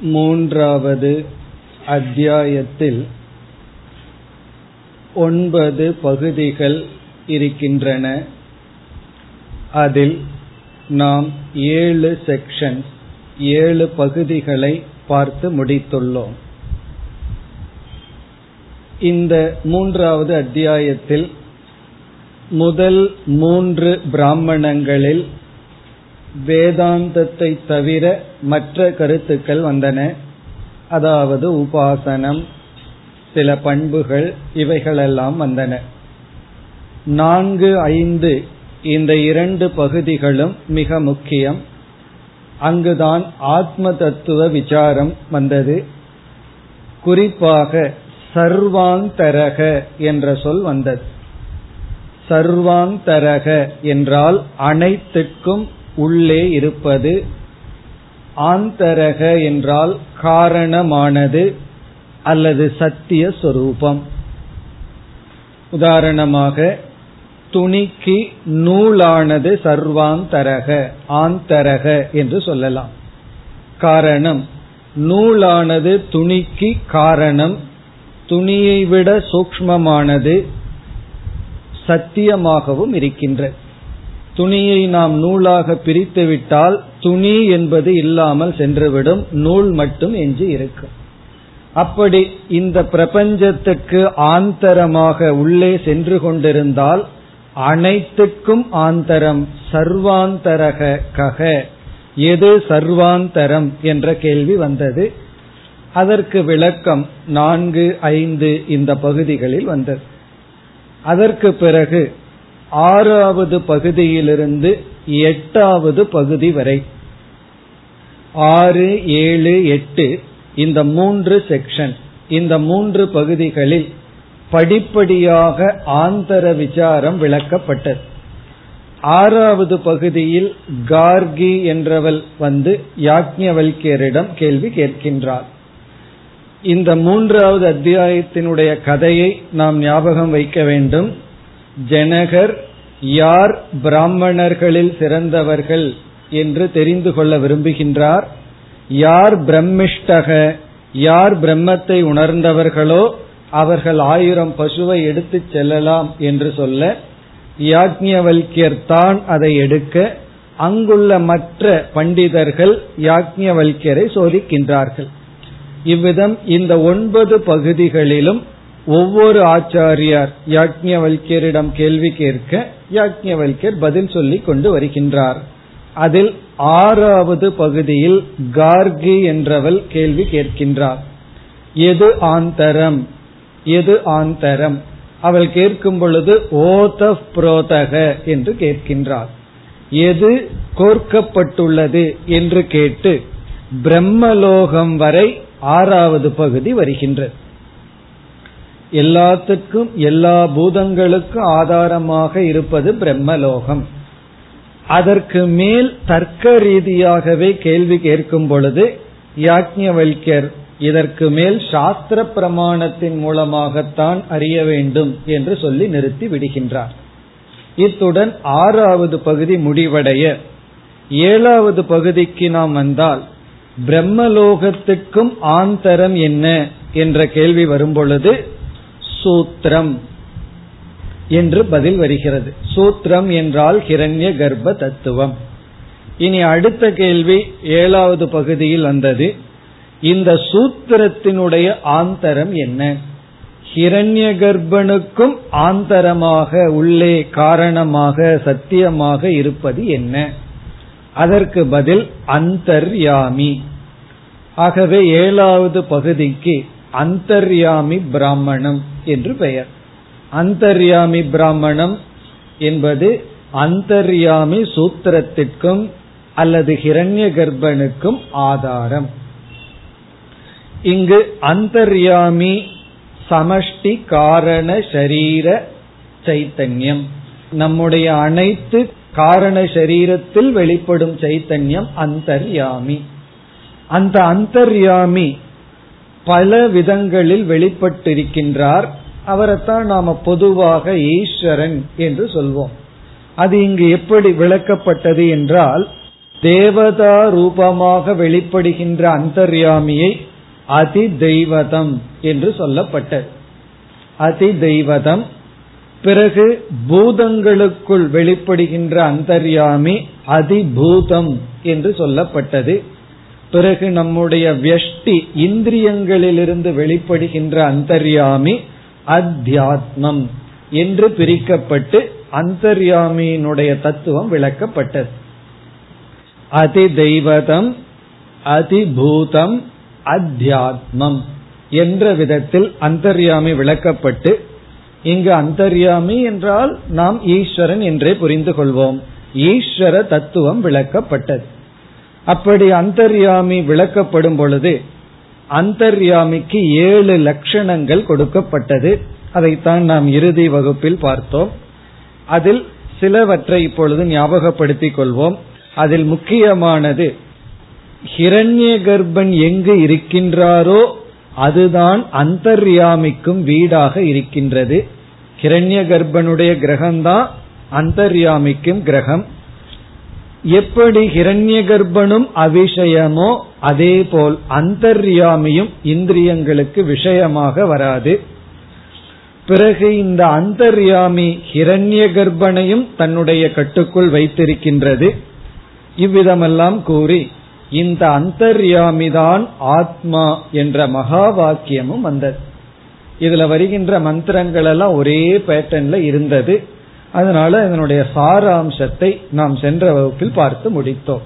மூன்றாவது அத்தியாயத்தில் ஒன்பது பகுதிகள் இருக்கின்றன. அதில் நாம் ஏழு செக்ஷன் ஏழு பகுதிகளை பார்த்து முடித்துள்ளோம். இந்த மூன்றாவது அத்தியாயத்தில் முதல் மூன்று பிராமணங்களில் வேதாந்தத்தை தவிர மற்ற கருத்துக்கள் வந்தன. அதாவது உபாசனம் சில பண்புகள் இவைகளெல்லாம் வந்தன. நான்கு ஐந்து இந்த இரண்டு பகுதிகளும் மிக முக்கியம். அங்குதான் ஆத்ம தத்துவ விசாரம் வந்தது. குறிப்பாக சர்வாந்தரக என்ற சொல் வந்தது. சர்வாந்தரக என்றால் அனைத்துக்கும் உள்ளே இருப்பது ஆந்தரக என்றால் காரணமானது அல்லது சத்திய சொரூபம். உதாரணமாக துணிக்கு நூலானது சர்வாந்தரக ஆந்தரக என்று சொல்லலாம். காரணம் நூலானது துணிக்கு காரணம் துணியை விட சூக்மமானது சத்தியமாகவும் இருக்கின்றது துணியை நாம் நூலாக பிரித்துவிட்டால் துணி என்பது இல்லாமல் சென்றுவிடும் நூல் மட்டும் எஞ்சி இருக்கும். அப்படி இந்த பிரபஞ்சத்துக்கு ஆந்தரமாக உள்ளே சென்று கொண்டிருந்தால் அனைத்துக்கும் ஆந்தரம் சர்வாந்தரக கக. எது சர்வாந்தரம் என்ற கேள்வி வந்தது. அதற்கு விளக்கம் நான்கு ஐந்து இந்த பகுதிகளில் வந்தது. அதற்கு பிறகு ஆறாவது பகுதியிலிருந்து எட்டாவது பகுதி வரை. ஆறு ஏழு எட்டு இந்த மூன்று செக்ஷன் இந்த மூன்று பகுதிகளில் படிப்படியாக ஆந்தர விசாரம் விளக்கப்பட்டது. ஆறாவது பகுதியில் கார்கி என்றவள் வந்து யாக்ஞவல்கியரிடம் கேள்வி கேட்கின்றார் இந்த மூன்றாவது அத்தியாயத்தினுடைய கதையை நாம் ஞாபகம் வைக்க வேண்டும். ஜனகர் யார் பிராமணர்களில் சிறந்தவர்கள் என்று தெரிந்து கொள்ள விரும்புகின்றார்? யார் பிரம்மிஷ்டக? யார் பிரம்மத்தை உணர்ந்தவர்களோ அவர்கள் ஆயிரம் பசுவை எடுத்துச் செல்லலாம் என்று சொல்ல யாக்ஞவல்யர் தான் அதை எடுக்க அங்குள்ள மற்ற பண்டிதர்கள் யாக்ஞவல்யரை சோதிக்கின்றார்கள். இவ்விதம் இந்த ஒன்பது பகுதிகளிலும் ஒவ்வொரு ஆச்சாரியார் யாக்ஞவல்யரிடம் கேள்வி கேட்க யாக்ஞவல்யர் பதில் சொல்லிக் கொண்டு வருகின்றார். அதில் ஆறாவது பகுதியில் கார்கி என்றவள் கேள்வி கேட்கின்றார். எது ஆந்தரம்? எது ஆந்தரம்? அவள் கேட்கும் பொழுது ஓத புரோதக என்று கேட்கின்றார். எது கோர்க்கப்பட்டுள்ளது என்று கேட்டு பிரம்மலோகம் வரை ஆறாவது பகுதி வருகின்றது. எல்லாத்துக்கும் எல்லா பூதங்களுக்கும் ஆதாரமாக இருப்பது பிரம்மலோகம். அதற்கு மேல் தர்க்க ரீதியாகவே கேள்வி கேட்கும் பொழுது யாக்ஞவல்யர் இதற்கு மேல் சாஸ்திர பிரமாணத்தின் மூலமாகத்தான் அறிய வேண்டும் என்று சொல்லி நிறுத்தி விடுகின்றார். இத்துடன் ஆறாவது பகுதி முடிவடைய. ஏழாவது பகுதிக்கு நாம் வந்தால் பிரம்மலோகத்துக்கும் ஆந்தரம் என்ன? என்ற கேள்வி வரும்பொழுது சூத்திரம் என்று பதில் வருகிறது. சூத்திரம் என்றால் ஹிரண்ய கர்ப்ப தத்துவம். இனி அடுத்த கேள்வி ஏழாவது பகுதியில் வந்தது. இந்த சூத்திரத்தினுடைய ஆந்தரம் என்ன? ஹிரண்ய கர்ப்பனுக்கும் ஆந்தரமாக உள்ளே காரணமாக சத்தியமாக இருப்பது என்ன? அதற்கு பதில் அந்தர்யாமி. ஆகவே ஏழாவது பகுதிக்கு அந்தர்யாமி பிராமணம் என்று பெயர். அந்தர்யாமி பிராமணம் என்பது அந்தர்யாமி சூத்திரத்திற்கும் அல்லது ஹிரண்ய கர்ப்பனுக்கும் ஆதாரம். இங்கு அந்தர்யாமி சமஷ்டி காரண சரீர சைத்தன்யம். நம்முடைய அனைத்து காரண சரீரத்தில் வெளிப்படும் சைத்தன்யம் அந்தர்யாமி. அந்த அந்தர்யாமி பல விதங்களில் வெளிப்பட்டிருக்கின்றார். அவரைத்தான் நாம பொதுவாக ஈஸ்வரன் என்று சொல்வோம். அது இங்கு எப்படி விளக்கப்பட்டது என்றால் தேவதா ரூபமாக வெளிப்படுகின்ற அந்தர்யாமியை அதி தெய்வதம் என்று சொல்லப்பட்டது. அதி தெய்வதம் பிறகு பூதங்களுக்குள் வெளிப்படுகின்ற அந்தர்யாமி அதிபூதம் என்று சொல்லப்பட்டது. பிறகு நம்முடைய வியஷ்டி இந்திரியங்களிலிருந்து வெளிப்படுகின்ற அந்தர்யாமி அத்தியாத்மம் என்று பிரிக்கப்பட்டு அந்தர்யாமியினுடைய தத்துவம் விளக்கப்பட்டது. அதி தெய்வதம் அதிபூதம் அத்தியாத்மம் என்ற விதத்தில் அந்தர்யாமி விளக்கப்பட்டு இங்கு அந்தர்யாமி என்றால் நாம் ஈஸ்வரன் என்றே புரிந்து கொள்வோம். ஈஸ்வர தத்துவம் விளக்கப்பட்டது. அப்படி அந்தர்யாமி விளக்கப்படும் பொழுது அந்தர்யாமிக்கு ஏழு லட்சணங்கள் கொடுக்கப்பட்டது. அதைத்தான் நாம் இறுதி வகுப்பில் பார்த்தோம். அதில் சிலவற்றை இப்பொழுது ஞாபகப்படுத்திக் கொள்வோம். அதில் முக்கியமானது ஹிரண்ய கர்ப்பன் எங்கு இருக்கின்றாரோ அதுதான் அந்தர்யாமிக்கும் வீடாக இருக்கின்றது. ஹிரண்ய கர்ப்பனுடைய கிரகம்தான் அந்தர்யாமிக்கும் கிரகம். எப்படி ஹிரண்ய கர்ப்பனும் அவிஷயமோ அதே போல் அந்தர்யாமியும் இந்திரியங்களுக்கு விஷயமாக வராது. பிறகு இந்த அந்தர்யாமி ஹிரண்ய கர்ப்பனையும் தன்னுடைய கட்டுக்குள் வைத்திருக்கின்றது. இவ்விதமெல்லாம் கூறி இந்த அந்தர்யாமிதான் ஆத்மா என்ற மகா வாக்கியமும் வந்தது. இதுல வருகின்ற மந்திரங்கள் எல்லாம் ஒரே பேட்டர்ன்ல இருந்தது. அதனால இதனுடைய சாராம்சத்தை நாம் சென்ற வகுப்பில் பார்த்து முடித்தோம்.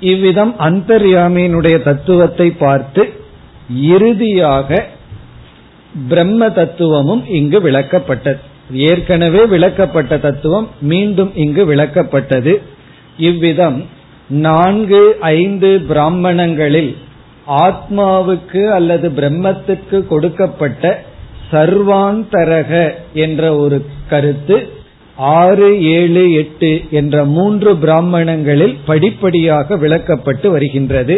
இவ்விதம் அந்தர்யாமியினுடைய தத்துவத்தை பார்த்து இறுதியாக பிரம்ம தத்துவமும் இங்கு விளக்கப்பட்டது. ஏற்கனவே விளக்கப்பட்ட தத்துவம் மீண்டும் இங்கு விளக்கப்பட்டது. இவ்விதம் நான்கு ஐந்து பிராமணங்களில் ஆத்மாவுக்கு அல்லது பிரம்மத்துக்கு கொடுக்கப்பட்ட சர்வாந்தரக என்ற ஒரு கருத்து ஆறு ஏழு எட்டு என்ற மூன்று பிராமணங்களில் படிப்படியாக விளக்கப்பட்டு வருகின்றது.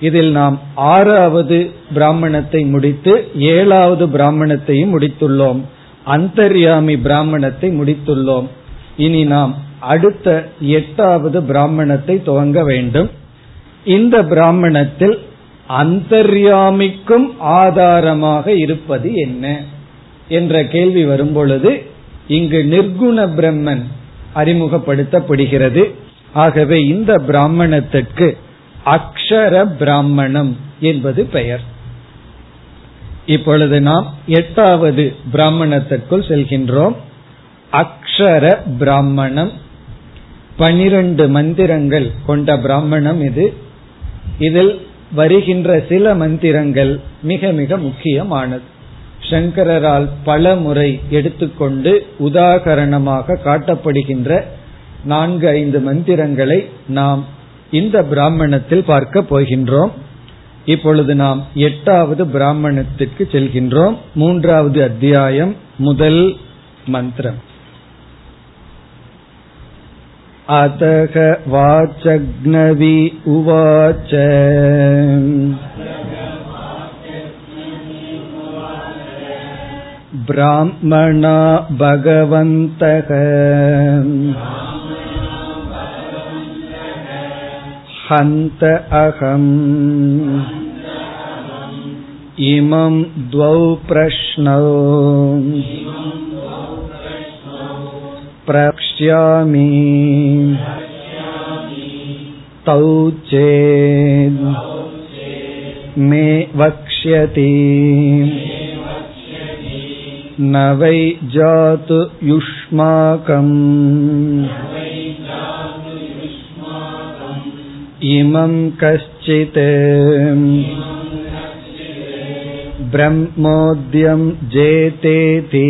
இதில் நாம் ஆறாவது பிராமணத்தை முடித்து ஏழாவது பிராமணத்தையும் முடித்துள்ளோம். அந்தர்யாமி பிராமணத்தை முடித்துள்ளோம். இனி நாம் அடுத்த எட்டாவது பிராமணத்தை துவங்க வேண்டும். இந்த பிராமணத்தில் அந்தர்யாமிக்கும் ஆதாரமாக இருப்பது என்ன? என்ற கேள்வி வரும்பொழுது இங்கு நிர்குண பிரம்மன் அறிமுகப்படுத்தப்படுகிறது. ஆகவே இந்த பிராமணத்திற்கு அக்ஷர பிராமணம் என்பது பெயர். இப்பொழுது நாம் எட்டாவது பிராமணத்திற்குள் செல்கின்றோம். அக்ஷர பிராமணம். பனிரெண்டு மந்திரங்கள் கொண்ட பிராமணம் இது. இதில் வருகின்ற சில மந்திரங்கள் மிக மிக முக்கியமானது. சங்கரால் பல முறை எடுத்துக்கொண்டு உதாகரணமாக காட்டப்படுகின்ற நான்கு ஐந்து மந்திரங்களை நாம் இந்த பிராமணத்தில் பார்க்க போகின்றோம் இப்பொழுது நாம் எட்டாவது பிராமணத்திற்கு செல்கின்றோம் மூன்றாவது அத்தியாயம் முதல் மந்திரம் अतः वाचग्नवि उवाच ब्राह्मणा भगवन्तः हन्त अहम् इमं द्वौ प्रश्नौ प्रक्ष्यामि तौ चेत् मे वक्ष्यति न वै जातु युष्माकम् इमं कश्चित् ब्रह्मोद्यं जेतेति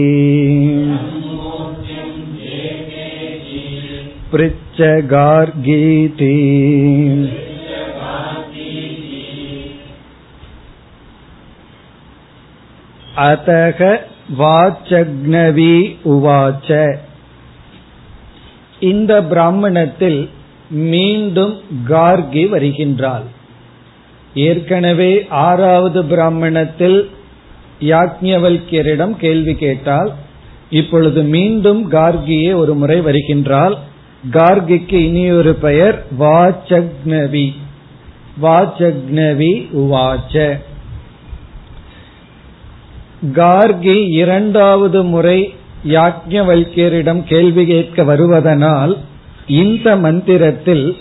पृच्छगार्गीति अतः வாச்சக்னவி உவாச்ச. இந்த பிராமணத்தில் மீண்டும் கார்கி வருகின்றாள். ஏற்கனவே ஆறாவது பிராமணத்தில் யாக்ஞவல்யரிடம் கேள்வி கேட்டால் இப்பொழுது மீண்டும் கார்கியே ஒரு முறை வருகின்றால் கார்கிக்கு இனியொரு பெயர் வாச்சக்னவி. வாச்சக்னவி உவாச்ச. கார்கி இரண்டாவது முறை யாக்ஞவல்யரிடம் கேள்வி கேட்க வருவதனால் இந்த மந்திரத்தில்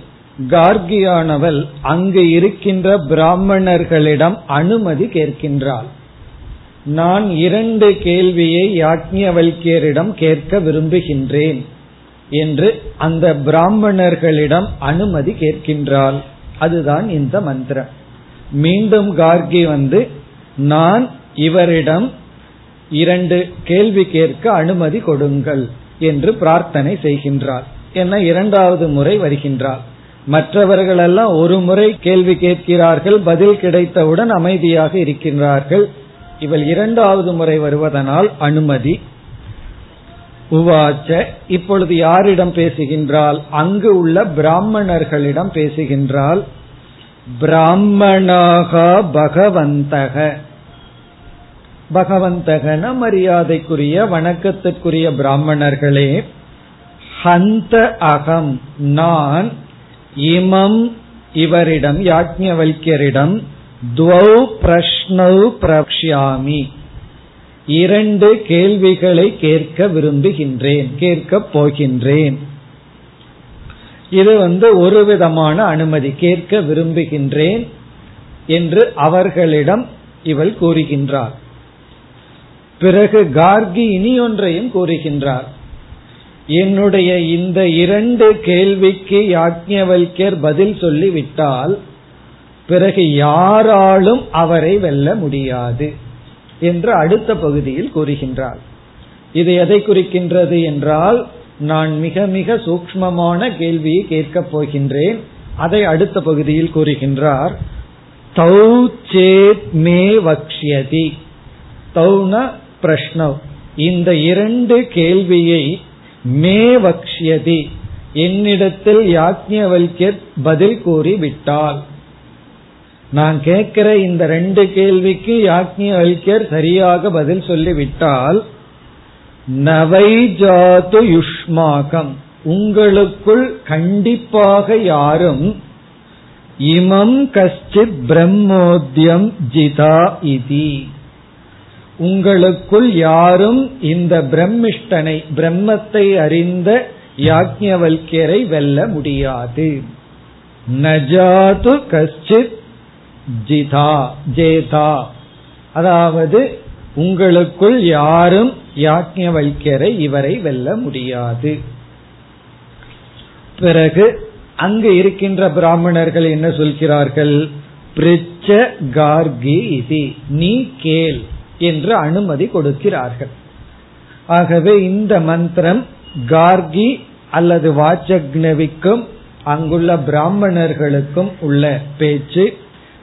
கார்கியானவள் அங்கு இருக்கின்ற பிராமணர்களிடம் அனுமதி கேட்கின்றாள். நான் இரண்டு கேள்வியை யாக்ஞவல்யரிடம் கேட்க விரும்புகின்றேன் என்று அந்த பிராமணர்களிடம் அனுமதி கேட்கின்றாள். அதுதான் இந்த மந்திரம். மீண்டும் கார்கி வந்து நான் இவரிடம் இரண்டு கேள்வி கேட்க அனுமதி கொடுங்கள் என்று பிரார்த்தனை செய்கின்றார். என இரண்டாவது முறை வருகின்றார். மற்றவர்களெல்லாம் ஒரு முறை கேள்வி கேட்கிறார்கள் பதில் கிடைத்தவுடன் அமைதியாக இருக்கின்றார்கள். இவள் இரண்டாவது முறை வருவதனால் அனுமதி. உவாச்ச இப்பொழுது யாரிடம் பேசுகின்றால் அங்கு உள்ள பிராமணர்களிடம் பேசுகின்றால் பிராமணாகா பகவந்தக. பகவந்தகன மரியாதைக்குரிய வணக்கத்திற்குரிய பிராமணர்களே ஹந்த அகம் நான் இமம் இவரிடம் யாஜ்ஞவல்யரிடம் துவௌ பிரஷ்னௌ பிரக்ஷாமி இரண்டு கேள்விகளை கேட்க விரும்புகின்றேன் கேட்கப் போகின்றேன். இது வந்து ஒரு விதமான அனுமதி கேட்க விரும்புகின்றேன் என்று அவர்களிடம் இவள் கூறுகின்றார் பிறகு கார்கி இனி ஒன்றையும் கூறுகின்றார். என்னுடைய இந்த இரண்டு கேள்விக்கு யாக்ஞவல்யர் பதில் சொல்லிவிட்டால் பிறகு யாராலும் அவரை வெல்ல முடியாது என்று அடுத்த பகுதியில் கூறுகின்றார். இது எதை குறிக்கின்றது என்றால் நான் மிக மிக சூக்மமான கேள்வியை கேட்கப் போகின்றேன். அதை அடுத்த பகுதியில் கூறுகின்றார். தௌ சேத் மே வக்ஷியதி. தௌன பிரஷ்னவ் இந்த இரண்டு கேள்வியை மே வக்ஷியதி. என்னிடத்தில் யாக்ஞவல்யர் பதில் கூறி விட்டால் நான் கேட்கிற இந்த ரெண்டு கேள்விக்கு யாக்ஞர் சரியாக பதில் சொல்லிவிட்டால் நவை ஜாது யுஷ்மாகம். உங்களுக்குள் கண்டிப்பாக யாரும் இமம் கஷ்டித் பிரம்மோத்யம் ஜிதா இதி. உங்களுக்குள் யாரும் இந்த பிரம்மிஷ்டனை பிரம்மத்தை அறிந்த யாக்ஞவல்யரை வெல்ல முடியாது. நஜாது கஷ்டித் ஜிதா ஜேதா. அதாவது உங்களுக்குள் யாரும் யாக்ஞவல்யரை இவரை வெல்ல முடியாது. பிறகு அங்கு இருக்கின்ற பிராமணர்கள் என்ன சொல்கிறார்கள்? பிரிச்ச கார்கி இது நீ கேள். என்று அனுமதி கொடுக்கிறார்கள். ஆகவே இந்த மந்திரம் கார்கி அல்லது வாச்சக்னவிக்கும் அங்குள்ள பிராமணர்களுக்கும் உள்ள பேச்சு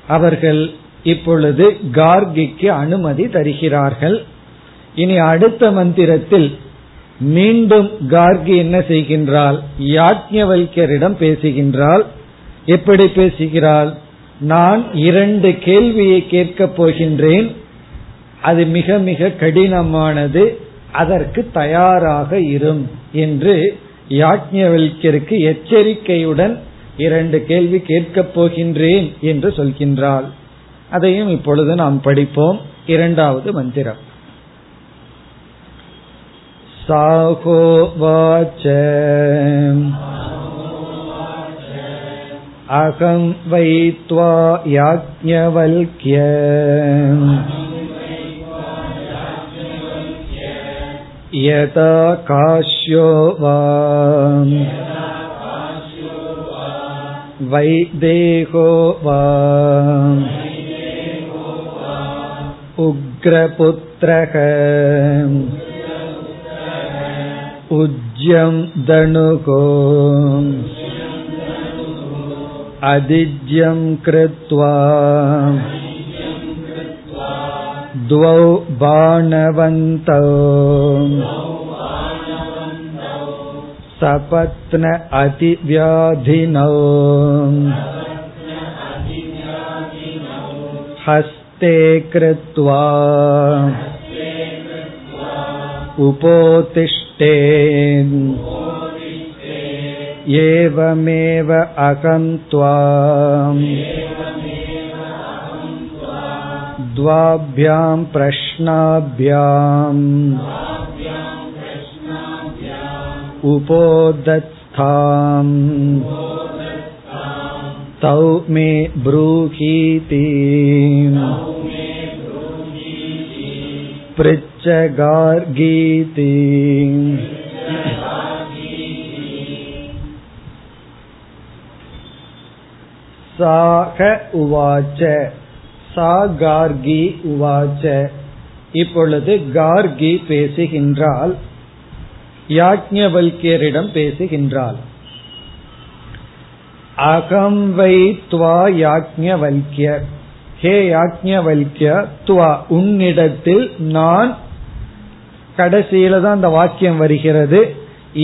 அவர்கள் இப்பொழுது கார்கிக்கு அனுமதி தருகிறார்கள். இனி அடுத்த மந்திரத்தில் மீண்டும் கார்கி என்ன செய்கின்றால் யாஜ்ஞவல்யரிடம் பேசுகின்றால் எப்படி பேசுகிறாள்? நான் இரண்டு கேள்வியை கேட்கப் போகின்றேன். அது மிக மிக கடினமானது அதற்கு தயாராக இரும் என்று யாக்ஞவல்யருக்கு எச்சரிக்கையுடன் இரண்டு கேள்வி கேட்கப் போகின்றேன் என்று சொல்கின்றாள் அதையும் இப்பொழுது நாம் படிப்போம் இரண்டாவது மந்திரம் साहोवाच अहं वै त्वा याज्ञवल्क्य यथा काश्यो वा वैदेहो वा उग्रपुत्रः उज्यं दणुको अदिज्यं कृत्वा द्वौ बाणवन्तौ सपत्न अतिव्याधिनौ हस्ते कृत्वा उपोतिष्ठेन् एवमेव अहं त्वाम् द्वाभ्यां प्रश्नाभ्याम् उपोदत्थाम् तौ मे ब्रूहीति पृच्छ गार्गीति साक उवाच சா கார்கி உவாச்ச. இப்பொழுது கார்கி பேசுகின்றால் யாக்ஞவல்கியரிடம் பேசுகின்றாள் அகம் வை துவா யாக்ஞவல்கிய ஹே யாக்ஞவல்கிய துவா உன்னிடத்தில் நான் கடைசியில தான் அந்த வாக்கியம் வருகிறது.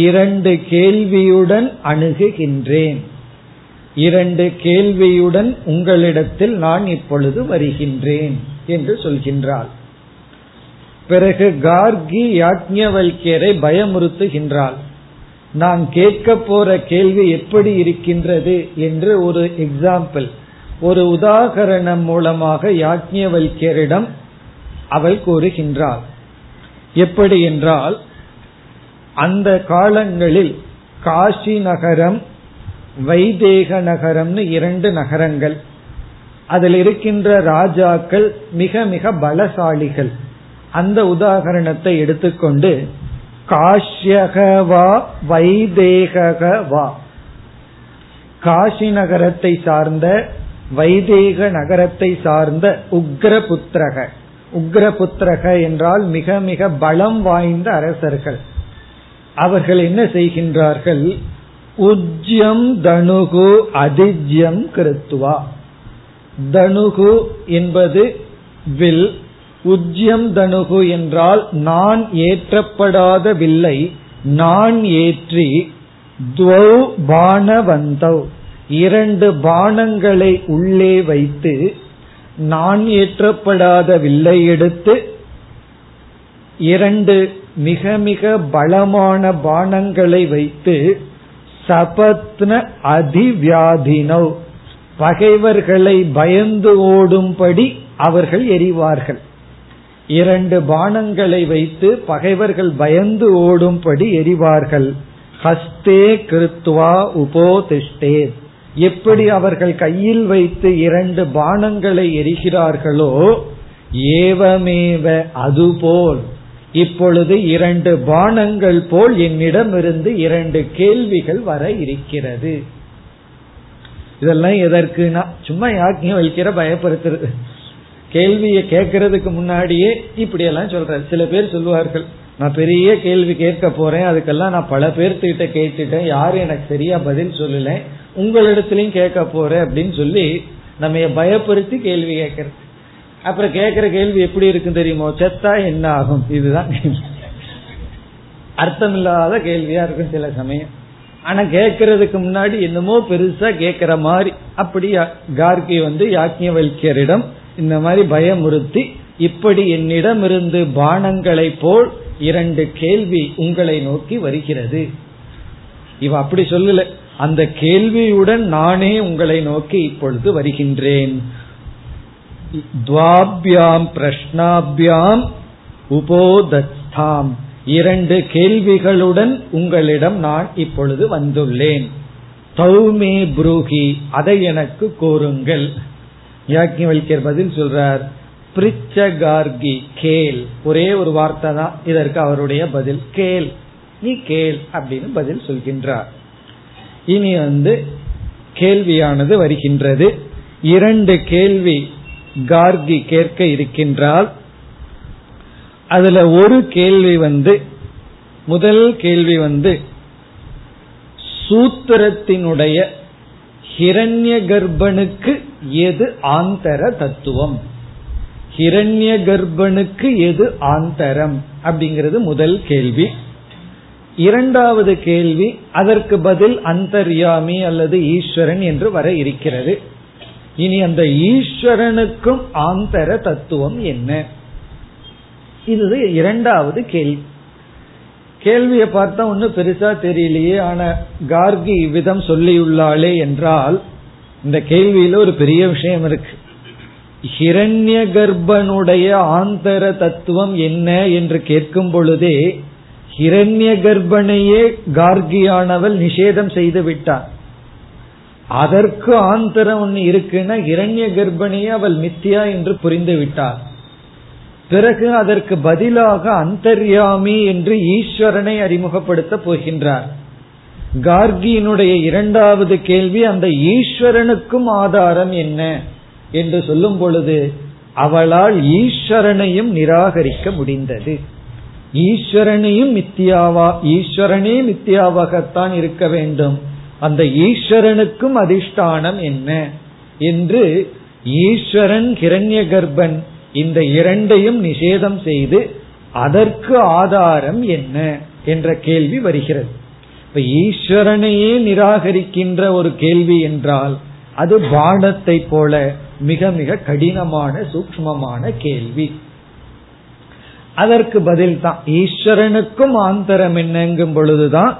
இரண்டு கேள்வியுடன் அணுகுகின்றேன். இரண்டு கேள்வியுடன் உங்களிடத்தில் நான் இப்பொழுது வருகின்றேன் என்று சொல்கின்றாள். பிறகு கார்கி யாஜ்ஞவல்யரை பயமுறுத்துகின்றாள். நான் கேட்க போற கேள்வி எப்படி இருக்கின்றது என்று ஒரு எக்ஸாம்பிள் ஒரு உதாகரணம் மூலமாக யாஜ்ஞவல்யரிடம் அவள் கூறுகின்றாள். எப்படி என்றால் அந்த காலங்களில் காஷி நகரம் வைதேக நகரம்னு இரண்டு நகரங்கள். அதில் இருக்கின்ற ராஜாக்கள் மிக மிக பலசாலிகள். அந்த உதாகரணத்தை எடுத்துக்கொண்டு காஷ்யகவா வைதேகவா காஷி நகரத்தை சார்ந்த வைதேக நகரத்தை சார்ந்த உக்ரபுத்திரக. உக்ரபுத்திரக என்றால் மிக மிக பலம் வாய்ந்த அரசர்கள். அவர்கள் என்ன செய்கின்றார்கள்? உஜ்யம் தனுகு அதிஜ்யம் கிருத்துவா தனுகு என்பது வில் உஜ்யம் தனுகு என்றால் நான் ஏற்றப்படாத வில்லை நான் ஏற்றி துவௌ பானவந்தௌ. இரண்டு பானங்களை உள்ளே வைத்து நான் ஏற்றப்படாத வில்லை எடுத்து இரண்டு மிக மிக பலமான பானங்களை வைத்து சபத்ன அதிவியாதினோ. பகைவர்களை பயந்து ஓடும்படி அவர்கள் எரிவார்கள். இரண்டு பானங்களை வைத்து பகைவர்கள் பயந்து ஓடும்படி எரிவார்கள். ஹஸ்தே கிருத்வா உபோதிஷ்டே. எப்படி அவர்கள் கையில் வைத்து இரண்டு பானங்களை எரிகிறார்களோ ஏவமேவ அதுபோல் இப்பொழுது இரண்டு பானங்கள் போல் என்னிடமிருந்து இரண்டு கேள்விகள் வர இருக்கிறது. இதெல்லாம் எதற்குனா சும்மா யாக்கியம் வைக்கிற பயப்படுத்துறது. கேள்வியை கேட்கறதுக்கு முன்னாடியே இப்படி எல்லாம் சொல்றாரு. சில பேர் சொல்லுவார்கள் நான் பெரிய கேள்வி கேட்க போறேன் அதுக்கெல்லாம் நான் பல பேர்த்துக்கிட்ட கேட்டுட்டேன் யாரும் எனக்கு சரியா பதில் சொல்லல உங்களிடத்திலையும் கேட்க போறேன் அப்படின்னு சொல்லி நம்ம பயப்படுத்தி கேள்வி கேட்கறது. அப்புறம் கேட்கிற கேள்வி எப்படி இருக்கும் தெரியுமோ? செத்தா என்ன ஆகும்? இதுதான் அர்த்தம் இல்லாத கேள்வியா இருக்கும் சில சமயம். ஆனா கேட்கறதுக்கு முன்னாடி என்னமோ பெருசா கேட்கிற மாதிரி. அப்படி கார்கி வந்து யாக்கியவல்யரிடம் இந்த மாதிரி பயமுறுத்தி இப்படி என்னிடம் இருந்து பானங்களை போல் இரண்டு கேள்வி உங்களை நோக்கி வருகிறது. இவ அப்படி சொல்லல. அந்த கேள்வியுடன் நானே உங்களை நோக்கி இப்பொழுது வருகின்றேன். துவாபியாம் பிரஷ்னாபியாம் உபோதஸ்தாம். இரண்டு கேள்விகளுடன் உங்களிடம் நான் இப்பொழுது வந்துள்ளேன். தௌமே புரூகி அதை எனக்கு கோருங்கள். யாக்கியவல்யர் பதில் சொல்றார் பிரிச்சகார்கி கேல் ஒரே ஒரு வார்த்தை தான் இதற்கு அவருடைய பதில் கேல் நீ கேள் அப்படின்னு பதில் சொல்கின்றார். இனி வந்து கேள்வியானது வருகின்றது. இரண்டு கேள்வி கார்கி கேட்க இருக்கின்றால் அதுல ஒரு கேள்வி வந்து முதல் கேள்வி வந்து சூத்திரத்தினுடைய ஹிரண்ய கர்ப்பனுக்கு எது ஆந்தர தத்துவம்? ஹிரண்ய கர்ப்பனுக்கு எது ஆந்தரம்? அப்படிங்கிறது முதல் கேள்வி. இரண்டாவது கேள்வி அதற்கு பதில் அந்தர்யாமி அல்லது ஈஸ்வரன் என்று வர இருக்கிறது. இனி அந்த ஈஸ்வரனுக்கும் ஆந்தர தத்துவம் என்ன? இது இரண்டாவது கேள்வி. கேள்வியை பார்த்தா ஒன்னும் பெருசா தெரியலையே ஆனா கார்கி இவ்விதம் சொல்லியுள்ளாளே என்றால் இந்த கேள்வியில ஒரு பெரிய விஷயம் இருக்கு. ஹிரண்ய கர்ப்பனுடைய ஆந்தர தத்துவம் என்ன என்று கேட்கும் பொழுதே ஹிரண்ய கர்ப்பனையே கார்கியானவள் நிஷேதம் செய்து விட்டார் அதற்கு ஆந்தரம் ஒன்னு இருக்குன்னா இரண்ய கர்ப்பணியை அவள் மித்தியா என்று புரிந்து விட்டார் பிறகு அதற்கு பதிலாக அந்தர்யாமி என்று ஈஸ்வரனை அறிமுகப்படுத்த போகின்றார். கார்கியினுடைய இரண்டாவது கேள்வி அந்த ஈஸ்வரனுக்கும் ஆதாரம் என்ன என்று சொல்லும் பொழுது அவளால் ஈஸ்வரனையும் நிராகரிக்க முடிந்தது. ஈஸ்வரனையும் மித்தியாவா ஈஸ்வரனே மித்தியாவாகத்தான் இருக்க வேண்டும். அந்த ஈஸ்வரனுக்கும் அதிஷ்டானம் என்ன? என்று ஈஸ்வரன் கிரண்ய கர்ப்பன் இந்த இரண்டையும் நிஷேதம் செய்து அதற்கு ஆதாரம் என்ன? என்ற கேள்வி வருகிறது. இப்ப ஈஸ்வரனையே நிராகரிக்கின்ற ஒரு கேள்வி என்றால் அது பாடத்தை போல மிக மிக கடினமான சூக்மமான கேள்வி. அதற்கு பதில் தான் ஈஸ்வரனுக்கும் ஆந்தரம் என்னங்கும் பொழுதுதான்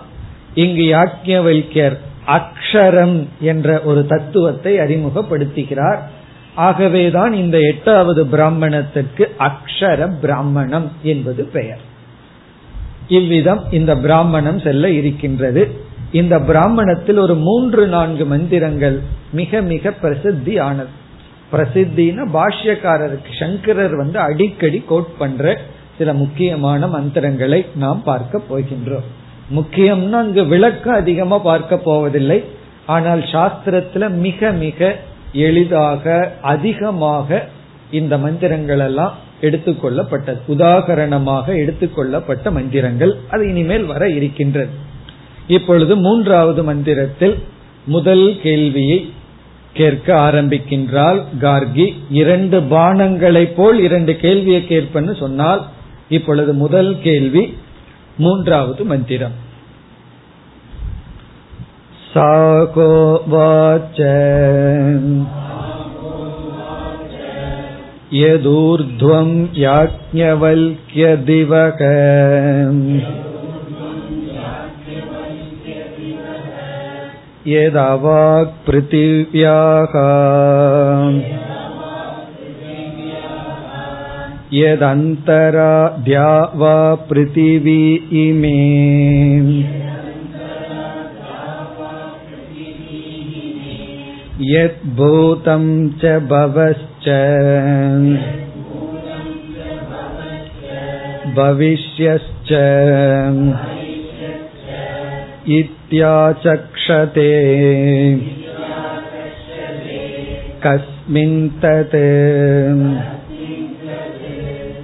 இங்கு யாக்கியவல்யர் அக்ஷரம் என்ற ஒரு தத்துவத்தை அறிமுகப்படுத்துகிறார். ஆகவேதான் இந்த எட்டாவது பிராமணத்திற்கு அக்ஷர பிராமணம் என்பது பெயர். இவ்விதம் இந்த பிராமணம் செல்ல இருக்கின்றது. இந்த பிராமணத்தில் ஒரு மூன்று நான்கு மந்திரங்கள் மிக மிக பிரசித்தி ஆனது பிரசித்தின பாஷ்யக்காரருக்கு சங்கரர் வந்து அடிக்கடி கோட் பண்ற சில முக்கியமான மந்திரங்களை நாம் பார்க்க போகின்றோம். முக்கியம்னா அங்கு விளக்கம் அதிகமா பார்க்க போவதில்லை. ஆனால் சாஸ்திரத்துல மிக மிக எளிதாக அதிகமாக இந்த மந்திரங்கள் எல்லாம் எடுத்துக்கொள்ளப்பட்டது. உதாகரணமாக எடுத்துக்கொள்ளப்பட்ட மந்திரங்கள். அது இனிமேல் வர இருக்கின்றது. இப்பொழுது மூன்றாவது மந்திரத்தில் முதல் கேள்வியை கேட்க ஆரம்பிக்கின்றால் கார்கி இரண்டு பானங்களை போல் இரண்டு கேள்வியை கேட்பன்னு சொன்னால் இப்பொழுது முதல் கேள்வி மூன்றாவது மந்திரம் साकोवाच यदूर्ध्वं याज्ञवल्क्यदिवक यदवाक्पृथिव्याः यदन्तरा द्यावा पृथिवी इमे यद्भूतं च भवश्च भविष्यश्च इत्याचक्षते कस्मिन् तत्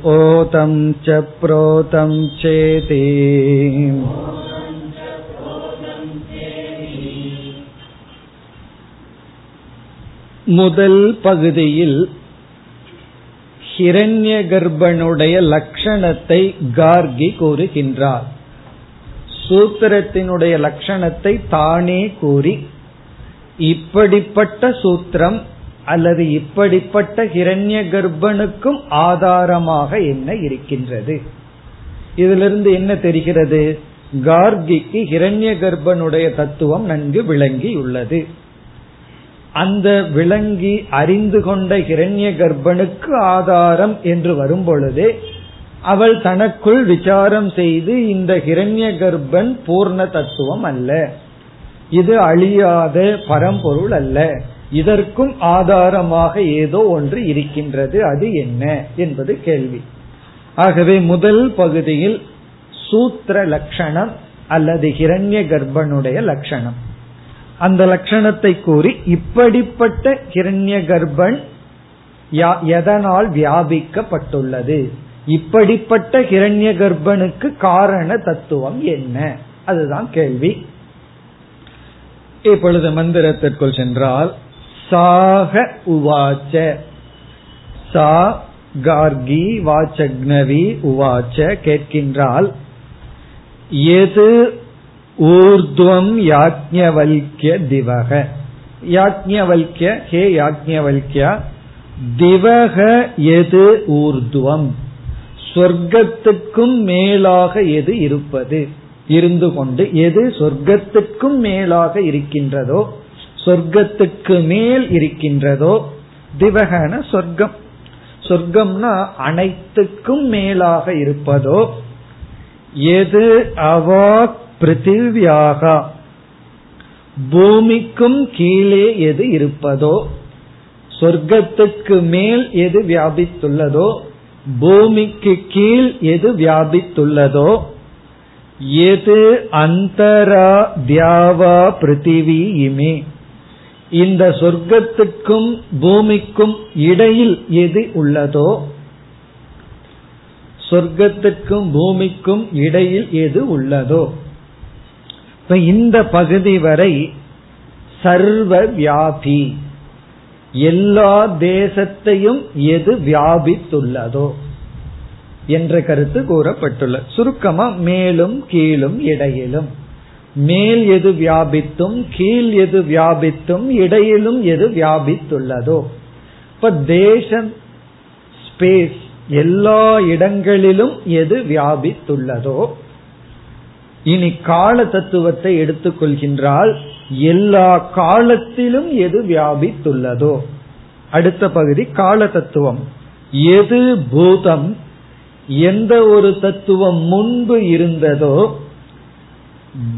ओतं च प्रोतं चेति முதல் பகுதியில் ஹிரண்ய கர்ப்பனுடைய லட்சணத்தை கார்கி கூறுகின்றார் சூத்திரத்தினுடைய லட்சணத்தை தானே கூறி இப்படிப்பட்ட சூத்திரம் அல்லது இப்படிப்பட்ட ஹிரண்ய கர்ப்பனுக்கும் ஆதாரமாக என்ன இருக்கின்றது? இதிலிருந்து என்ன தெரிகிறது? கார்கிக்கு ஹிரண்ய கர்ப்பனுடைய தத்துவம் நன்கு விளங்கி உள்ளது அந்த விளங்கி அறிந்து கொண்ட ஹிரண்ய கர்ப்பனுக்கு ஆதாரம் என்று வரும் பொழுது அவள் தனக்குள் விசாரம் செய்து இந்த ஹிரண்ய கர்ப்பன் பூர்ண தத்துவம் அல்ல. இது அழியாத பரம்பொருள் அல்ல. இதற்கும் ஆதாரமாக ஏதோ ஒன்று இருக்கின்றது. அது என்ன என்பது கேள்வி. ஆகவே முதல் பகுதியில் சூத்திர லட்சணம் அல்லது ஹிரண்ய கர்ப்பனுடைய லட்சணம். அந்த லட்சணத்தை கூறி இப்படிப்பட்ட கிரண்ய கர்ப்பன் எதனால் வியாபிக்கப்பட்டுள்ளது? இப்படிப்பட்ட கிரண்ய கர்ப்பனுக்கு காரண தத்துவம் என்ன? அதுதான் கேள்வி. இப்பொழுது மந்திரத்திற்குள் சென்றால் சாக உவாச்ச. சா கார்கி வாச்சக்னவி உவாச்ச கேட்கின்றால் எது ஊர்துவம் யாக்ஞவல்கிய திவக? யாக்ஞவல்கிய ஹே யாக்ஞவல்கியா திவக எது ஊர்துவம்? சொர்க்கத்துக்கும் மேலாக எது இருப்பது? இருந்து கொண்டு எது சொர்க்கத்துக்கும் மேலாக இருக்கின்றதோ சொர்க்கத்துக்கு மேல் இருக்கின்றதோ திவகன சொர்க்கம். சொர்க்கம்னா அனைத்துக்கும் மேலாக இருப்பதோ எது அவா பிருத்திவியாக. பூமிக்கும் கீழே எது இருப்பதோ சொர்க்கத்துக்கு மேல் எது வியாபித்துள்ளதோ பூமிக்கு கீழ் எது வியாபித்துள்ளதோ எது அந்தரா தியாவா பிருத்திவி இமே இந்த சொர்க்கத்துக்கும் பூமிக்கும் இடையில் எது உள்ளதோ? சொர்க்கத்துக்கும் பூமிக்கும் இடையில் எது உள்ளதோ? இப்ப இந்த பகுதி வரை சர்வ வியாபி எல்லா தேசத்தையும் எது வியாபித்துள்ளதோ? என்ற கருத்து கூறப்பட்டுள்ள சுருக்கமா மேலும் கீழும் இடையிலும். மேல் எது வியாபித்தும் கீழ் எது வியாபித்தும் இடையிலும் எது வியாபித்துள்ளதோ. இப்ப தேசம் ஸ்பேஸ் எல்லா இடங்களிலும் எது வியாபித்துள்ளதோ. இனி கால தத்துவத்தை எடுத்துக்கொள்கின்றால் எல்லா காலத்திலும் எது வியாபித்துள்ளதோ. அடுத்த பகுதி கால தத்துவம். எது பூதம் எந்த ஒரு தத்துவம் முன்பு இருந்ததோ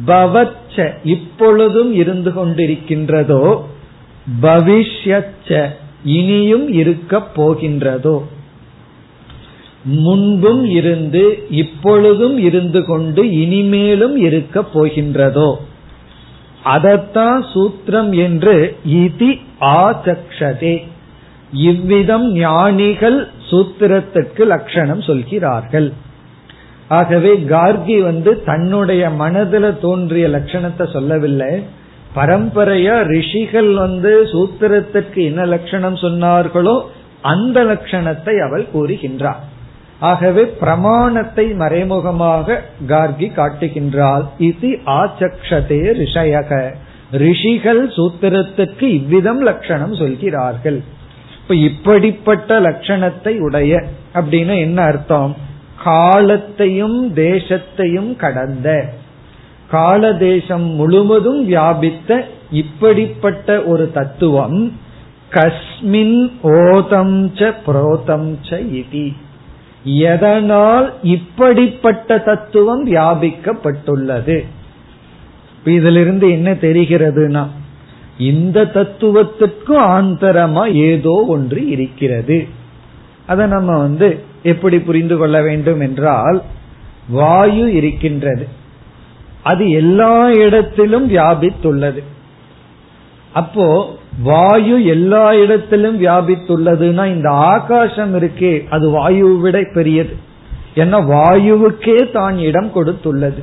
பவச்ச இப்பொழுதும் இருந்து கொண்டிருக்கின்றதோ பவிஷ்யச்ச இனியும் இருக்க போகின்றதோ. முன்பும் இருந்து இப்பொழுதும் இருந்து கொண்டு இனிமேலும் இருக்க போகின்றதோ. அதத்தான் சூத்திரம் என்று இதி ஆச்சக்ஷதே. இவ்விதம் ஞானிகள் சூத்திரத்திற்கு லட்சணம் சொல்கிறார்கள். ஆகவே கார்கி வந்து தன்னுடைய மனதில் தோன்றிய லட்சணத்தை சொல்லவில்லை. பரம்பரையா ரிஷிகள் வந்து சூத்திரத்திற்கு என்ன லட்சணம் சொன்னார்களோ அந்த லட்சணத்தை அவள் கூறுகின்றார் ஆகவே பிரமாணத்தை மறைமுகமாக கார்கி காட்டுகின்றாள். இது ஆச்சக்ஷதே ரிஷயக. ரிஷிகள் சூத்திரத்துக்கு இவ்விதம் லட்சணம் சொல்கிறார்கள். இப்ப இப்படிப்பட்ட லட்சணத்தை உடைய அப்படின்னு என்ன அர்த்தம்? காலத்தையும் தேசத்தையும் கடந்த கால தேசம் முழுவதும் வியாபித்த இப்படிப்பட்ட ஒரு தத்துவம் கஸ்மின் ஓதம் ச புரோதம் ச இதி. எதனால் இப்படிப்பட்ட தத்துவம் வியாபிக்கப்பட்டுள்ளது? இதிலிருந்து என்ன தெரிகிறதுனா இந்த தத்துவத்திற்கும் ஆந்தரமா ஏதோ ஒன்று இருக்கிறது. அதை நம்ம வந்து எப்படி புரிந்து கொள்ள வேண்டும் என்றால் வாயு இருக்கின்றது. அது எல்லா இடத்திலும் வியாபித்துள்ளது. அப்போ வாயு எல்லா இடத்திலும் வியாபித்துள்ளதுன்னா இந்த ஆகாசம் இருக்கே அது வாயுவை விட பெரியது. ஏன்னா வாயுவுக்கே தான் இடம் கொடுத்துள்ளது.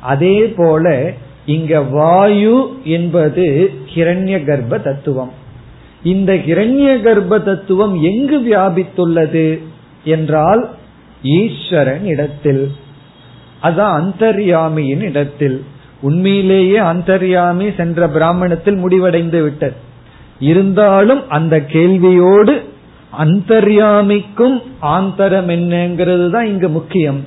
அதே போல இங்க வாயு என்பது கிரண்ய கர்ப்ப தத்துவம். இந்த கிரண்ய கர்ப்ப தத்துவம் எங்கு வியாபித்துள்ளது? என்றால் ஈஸ்வரன் இடத்தில் அதான் அந்தர்யாமியின் இடத்தில். உண்மையிலேயே அந்தர்யாமி சென்ற பிராமணத்தில் முடிவடைந்து விட்டது. இருந்தாலும் அந்த கேள்வியோடு அந்தர்யாமிக்கும் ஆந்தரம் என்னங்கிறது தான் இங்கு முக்கியம்.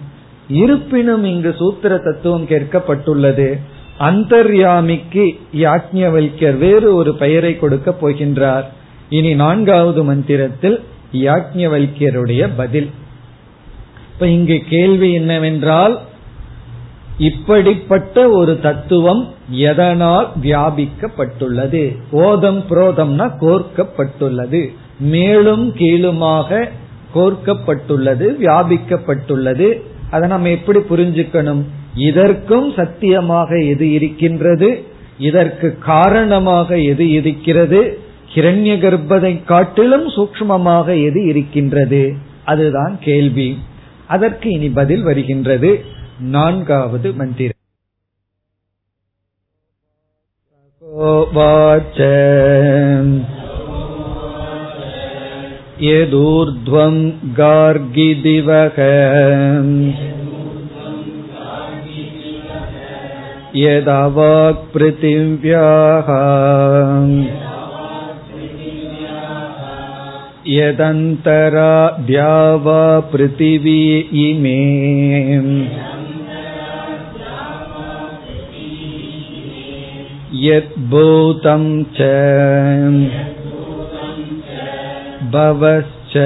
இருப்பினும் இங்கு சூத்திர தத்துவம் கேட்கப்பட்டுள்ளது அந்தர்யாமிக்கு யாக்ஞவல்யர் வேறு ஒரு பெயரை கொடுக்க போகின்றார். இனி நான்காவது மந்திரத்தில் யாஜ்ஞவல்யருடைய பதில். இப்ப இங்கு கேள்வி என்னவென்றால் இப்படிப்பட்ட ஒரு தத்துவம் எதனால் வியாபிக்கப்பட்டுள்ளது? ஓதம் புரோதம்னா கோர்க்கப்பட்டுள்ளது. மேலும் கீழுமாக கோர்க்கப்பட்டுள்ளது வியாபிக்கப்பட்டுள்ளது. அதை நம்ம எப்படி புரிஞ்சுக்கணும்? இதற்கும் சத்தியமாக எது இருக்கின்றது? இதற்கு காரணமாக எது இருக்கிறது? கிரண்ய கர்ப்பதை காட்டிலும் சூக்மமாக எது இருக்கின்றது அதுதான் கேள்வி அதற்கு இனி பதில் வருகின்றது நான்காவது மந்திரம் यदूर्ध्वं गार्गिदिवः यदवाक्पृथिव्याः यदन्तरा द्यावा पृथिवी इमे यद्भूतं च भवश्च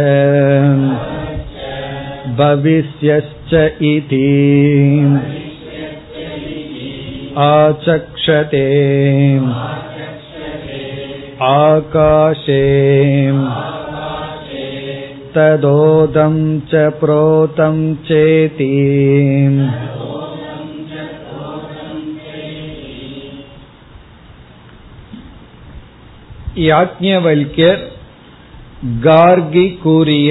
भविष्यश्च इति आचक्षते आकाशे तदोदं च प्रोतं चेति யாக்ஞவல்யர் கார்கி கூறிய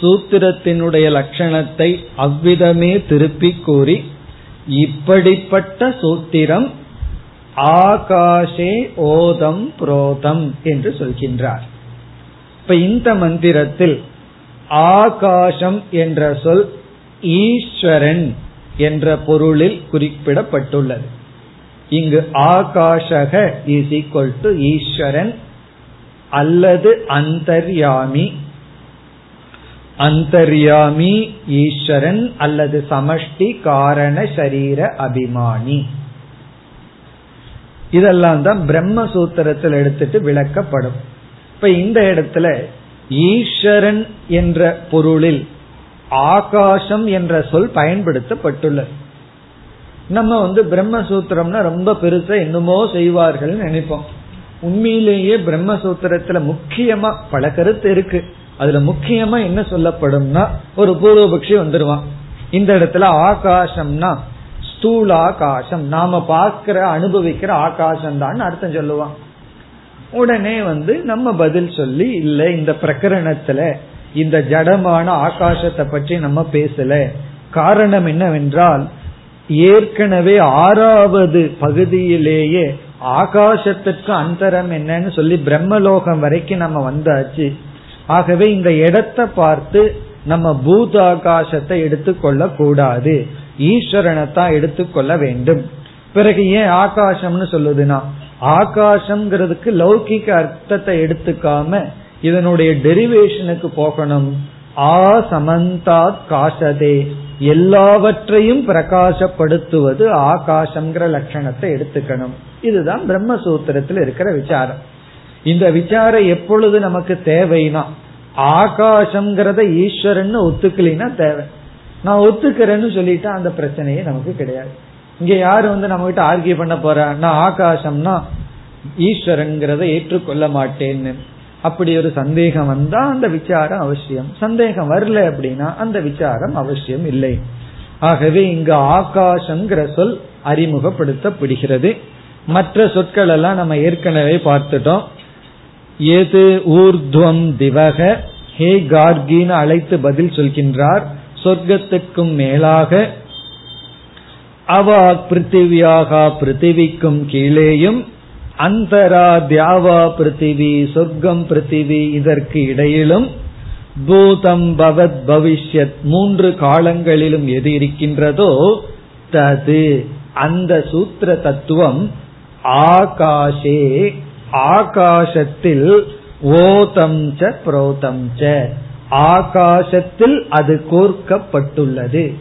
சூத்திரத்தினுடைய லட்சணத்தை அவ்விதமே திருப்பிக் கூறி இப்படிப்பட்ட சூத்திரம் ஆகாஷே ஓதம் புரோதம் என்று சொல்கின்றார் இப்ப இந்த மந்திரத்தில் ஆகாசம் என்ற சொல் ஈஸ்வரன் என்ற பொருளில் குறிப்பிடப்பட்டுள்ளது. இங்கு ஆகாஷக இஸ் ஈக்வல் டு ஈஸ்வரன் அல்லது அந்தர்யாமி. அந்தர்யாமி ஈஸ்வரன் அல்லது சமஷ்டி காரண சரீர அபிமானி. இதெல்லாம் தான் பிரம்மசூத்திரத்தில் எடுத்துட்டு விளக்கப்படும். இப்ப இந்த இடத்துல ஈஸ்வரன் என்ற பொருளில் ஆகாசம் என்ற சொல் பயன்படுத்தப்பட்டுள்ளது. நம்ம வந்து பிரம்மசூத்திரம்னா ரொம்ப பெருசா என்னமோ செய்வார்கள் நினைப்போம். உண்மையிலேயே பிரம்மசூத்திரத்துல முக்கியமா பல கருத்து இருக்கு. அதுல முக்கியமா என்ன சொல்லப்படும்னா ஒரு பூர்வபக்ஷி வந்துருவான். இந்த இடத்துல ஆகாசம்னா ஸ்தூல ஆகாசம் நாம பார்க்கிற அனுபவிக்கிற ஆகாசம் தான் அர்த்தம் சொல்லுவான். உடனே வந்து நம்ம பதில் சொல்லி இல்ல இந்த பிரகரணத்துல இந்த ஜடமான ஆகாசத்தை பற்றி நம்ம பேசல. காரணம் என்னவென்றால் ஏற்கனவே ஆறாவது பகுதியிலேயே ஆகாசத்திற்கு அந்தரம் என்னன்னு சொல்லி பிரம்மலோகம் வரைக்கும் நம்ம வந்தாச்சு. ஆகவே இந்த இடத்தை பார்த்து நம்ம பூத ஆகாசத்தை எடுத்துக்கொள்ள கூடாது. ஈஸ்வரனை தான் எடுத்துக்கொள்ள வேண்டும். பிறகு ஏன் ஆகாசம்னு சொல்லுதுன்னா ஆகாசம்ங்கிறதுக்கு லௌகிக அர்த்தத்தை எடுத்துக்காம இதனுடைய டெரிவேஷனுக்கு போகணும். ஆ சமந்தா காசதே. எல்லாவற்றையும் பிரகாசப்படுத்துவது ஆகாசம்ங்கிற லட்சணத்தை எடுத்துக்கணும். இதுதான் பிரம்மசூத்திரத்தில் இருக்கிற விசாரம். இந்த விசாரம் எப்பொழுது நமக்கு தேவைனா ஆகாசம்ங்கிறத ஈஸ்வரன் ஒத்துக்கலினா தேவை. நான் ஒத்துக்கிறேன்னு சொல்லிட்டா அந்த பிரச்சனையே நமக்கு கிடையாது. இங்க யாரு வந்து நம்ம கிட்ட ஆர்கியூ பண்ண போறா நான் ஆகாசம்னா ஈஸ்வரங்கிறத ஏற்றுக்கொள்ள மாட்டேன்னு. அப்படி ஒரு சந்தேகம் வந்தா அந்த விசாரம் அவசியம். சந்தேகம் வரல அப்படின்னா அந்த விசாரம் அவசியம் இல்லை. ஆகவே இங்கு ஆகாசங்கிற சொல் அறிமுகப்படுத்தப்படுகிறது. மற்ற சொற்கள் எல்லாம் நம்ம ஏற்கனவே பார்த்துட்டோம். எது ஊர்துவம் திவக ஹே கார்கின்னு அழைத்து பதில் சொல்கின்றார். சொர்க்கத்துக்கும் மேலாக அவா பிருத்திவியாகா பிருத்திவிக்கும் கீழேயும் அந்தரா தியாவா பிருத்திவி சொர்க்கம் பிருத்திவி இதற்கு இடையிலும் பூதம் பவத் பவிஷ்யத் மூன்று காலங்களிலும் எது இருக்கின்றதோ தது. அந்த சூத்திர தத்துவம் ஆகாஷே ஆகாசத்தில் ஓதம் ச புரோதம் ச. ஆகாசத்தில் அது கோர்க்கப்பட்டுள்ளது.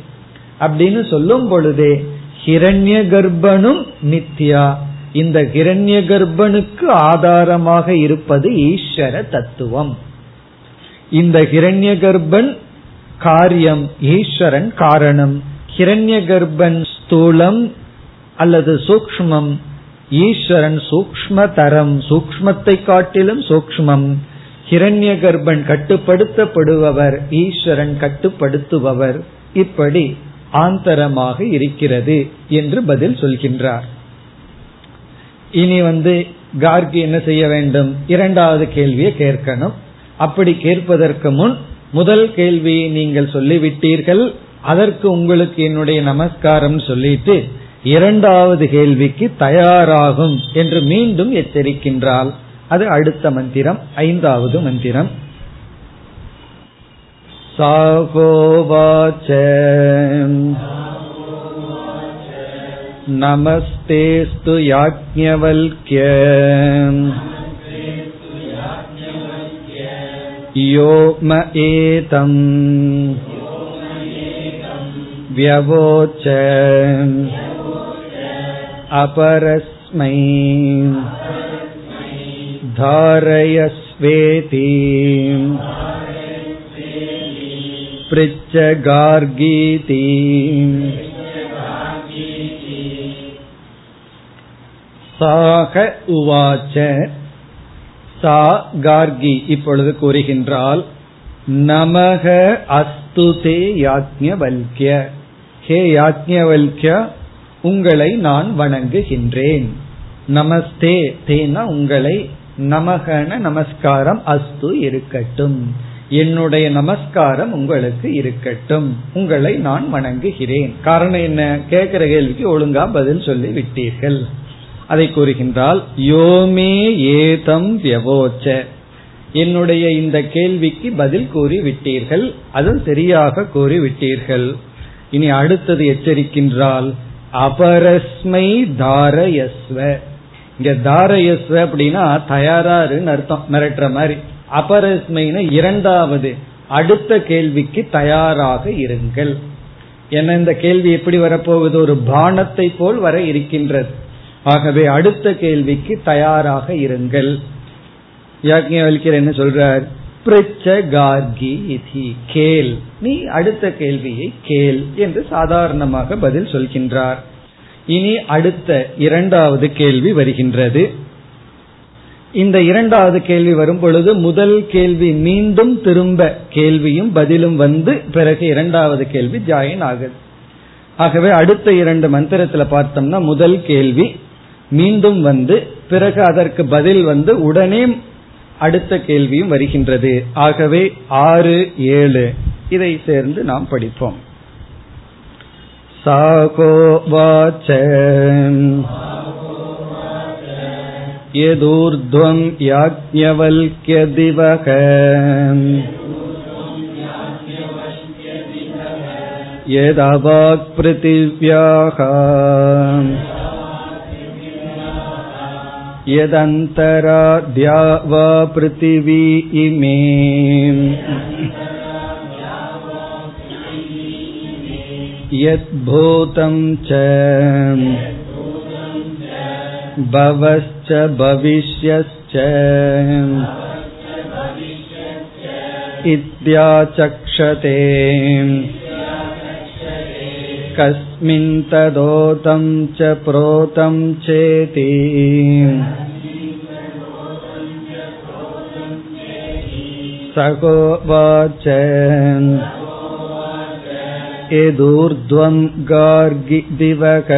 அப்படின்னு சொல்லும் பொழுதே ஹிரண்ய கர்ப்பனும் நித்யா. இந்த ஹிரண்ய கர்ப்பனுக்கு ஆதாரமாக இருப்பது ஈஸ்வர தத்துவம். இந்த ஹிரண்ய கர்ப்பன் காரியம் ஈஸ்வரன் காரணம். ஹிரண்ய கர்ப்பன் ஸ்தூலம் அல்லது சூக்மம் ஈஸ்வரன் சூக்ம தரம் சூக்மத்தை காட்டிலும் சூக்மம் ஹிரண்ய கர்ப்பன் கட்டுப்படுத்தப்படுபவர் ஈஸ்வரன் கட்டுப்படுத்துபவர். இப்படி ஆந்தரமாக இருக்கிறது என்று பதில் சொல்கின்றார். இனி வந்து கார்கி என்ன செய்ய வேண்டும்? இரண்டாவது கேள்வியை கேட்கணும். அப்படி கேட்பதற்கு முன் முதல் கேள்வியை நீங்கள் சொல்லிவிட்டீர்கள். அதற்கு உங்களுக்கு என்னுடைய நமஸ்காரம் சொல்லிட்டு இரண்டாவது கேள்விக்கு தயாராகும் என்று மீண்டும் எச்சரிக்கின்றால் அது அடுத்த மந்திரம் ஐந்தாவது மந்திரம். साहोवाच नमस्तेऽस्तु याज्ञवल्क्य यो म एतम् व्यवोच अपरस्मै धारयस्वेति पृच्छ गार्गीति சாக உவாச்ச சா கார்கி இப்பொழுது கூறுகின்றால் நமக அஸ்துதே யாக்ஞவல்கிய ஹே யாக்ஞவல்கிய உங்களை நான் வணங்குகின்றேன் நமஸ்தே தேனா உங்களை நமகன நமஸ்காரம் அஸ்து இருக்கட்டும் என்னுடைய நமஸ்காரம் உங்களுக்கு இருக்கட்டும். உங்களை நான் வணங்குகிறேன். காரணம் என்ன? கேட்கிற கேள்விக்கு ஒழுங்கா பதில் சொல்லி விட்டீர்கள். அதை கூறுகின்றால் யோமே ஏதம் வியவோச்ச. என்னுடைய இந்த கேள்விக்கு பதில் கூறி விட்டீர்கள். அதுவும் சரியாக கூறி விட்டீர்கள். இனி அடுத்தது எச்சரிக்கின்றால் அபரஸ்மை தாரயஸ்வ. இங்க தாரயஸ்வ அப்படின்னா தயாராருன்னு அர்த்தம். மிரட்டுற மாதிரி. அபரஸ்மைன இரண்டாவது அடுத்த கேள்விக்கு தயாராக இருங்கள். என்ன இந்த கேள்வி எப்படி வரப்போகுது? ஒரு பானத்தை போல் வர இருக்கின்றது. ஆகவே அடுத்த கேள்விக்கு தயாராக இருங்கள். யாக்ஞர் என்ன சொல்றார்? பிரிச்ச கார்கி கேள். நீ அடுத்த கேள்வியை கேள் என்று சாதாரணமாக பதில் சொல்கின்றார். இனி அடுத்த இரண்டாவது கேள்வி வருகின்றது. இந்த இரண்டாவது கேள்வி வரும் பொழுது முதல் கேள்வி மீண்டும் திரும்ப கேள்வியும் பதிலும் வந்து பிறகு இரண்டாவது கேள்வி ஜாயின் ஆகுது. ஆகவே அடுத்த இரண்டு மந்திரத்தில் பார்த்தோம்னா முதல் கேள்வி மீண்டும் வந்து பிறகு அதற்கு பதில் வந்து உடனே அடுத்த கேள்வியும் வருகின்றது. ஆகவே ஆறு ஏழு இதை சேர்ந்து நாம் படிப்போம். சாகோவாச்ச यदूर्ध्वं याज्ञवल्क्यदिवः यदवाक्पृथिव्याः यदन्तराद्या वा पृथिवी इमे यद्भूतं च भवश्च भविष्यश्च इत्याचक्षते कस्मिन् तदोतं च प्रोतं चेति सहोवाच यदूर्ध्वं गार्गिदिवक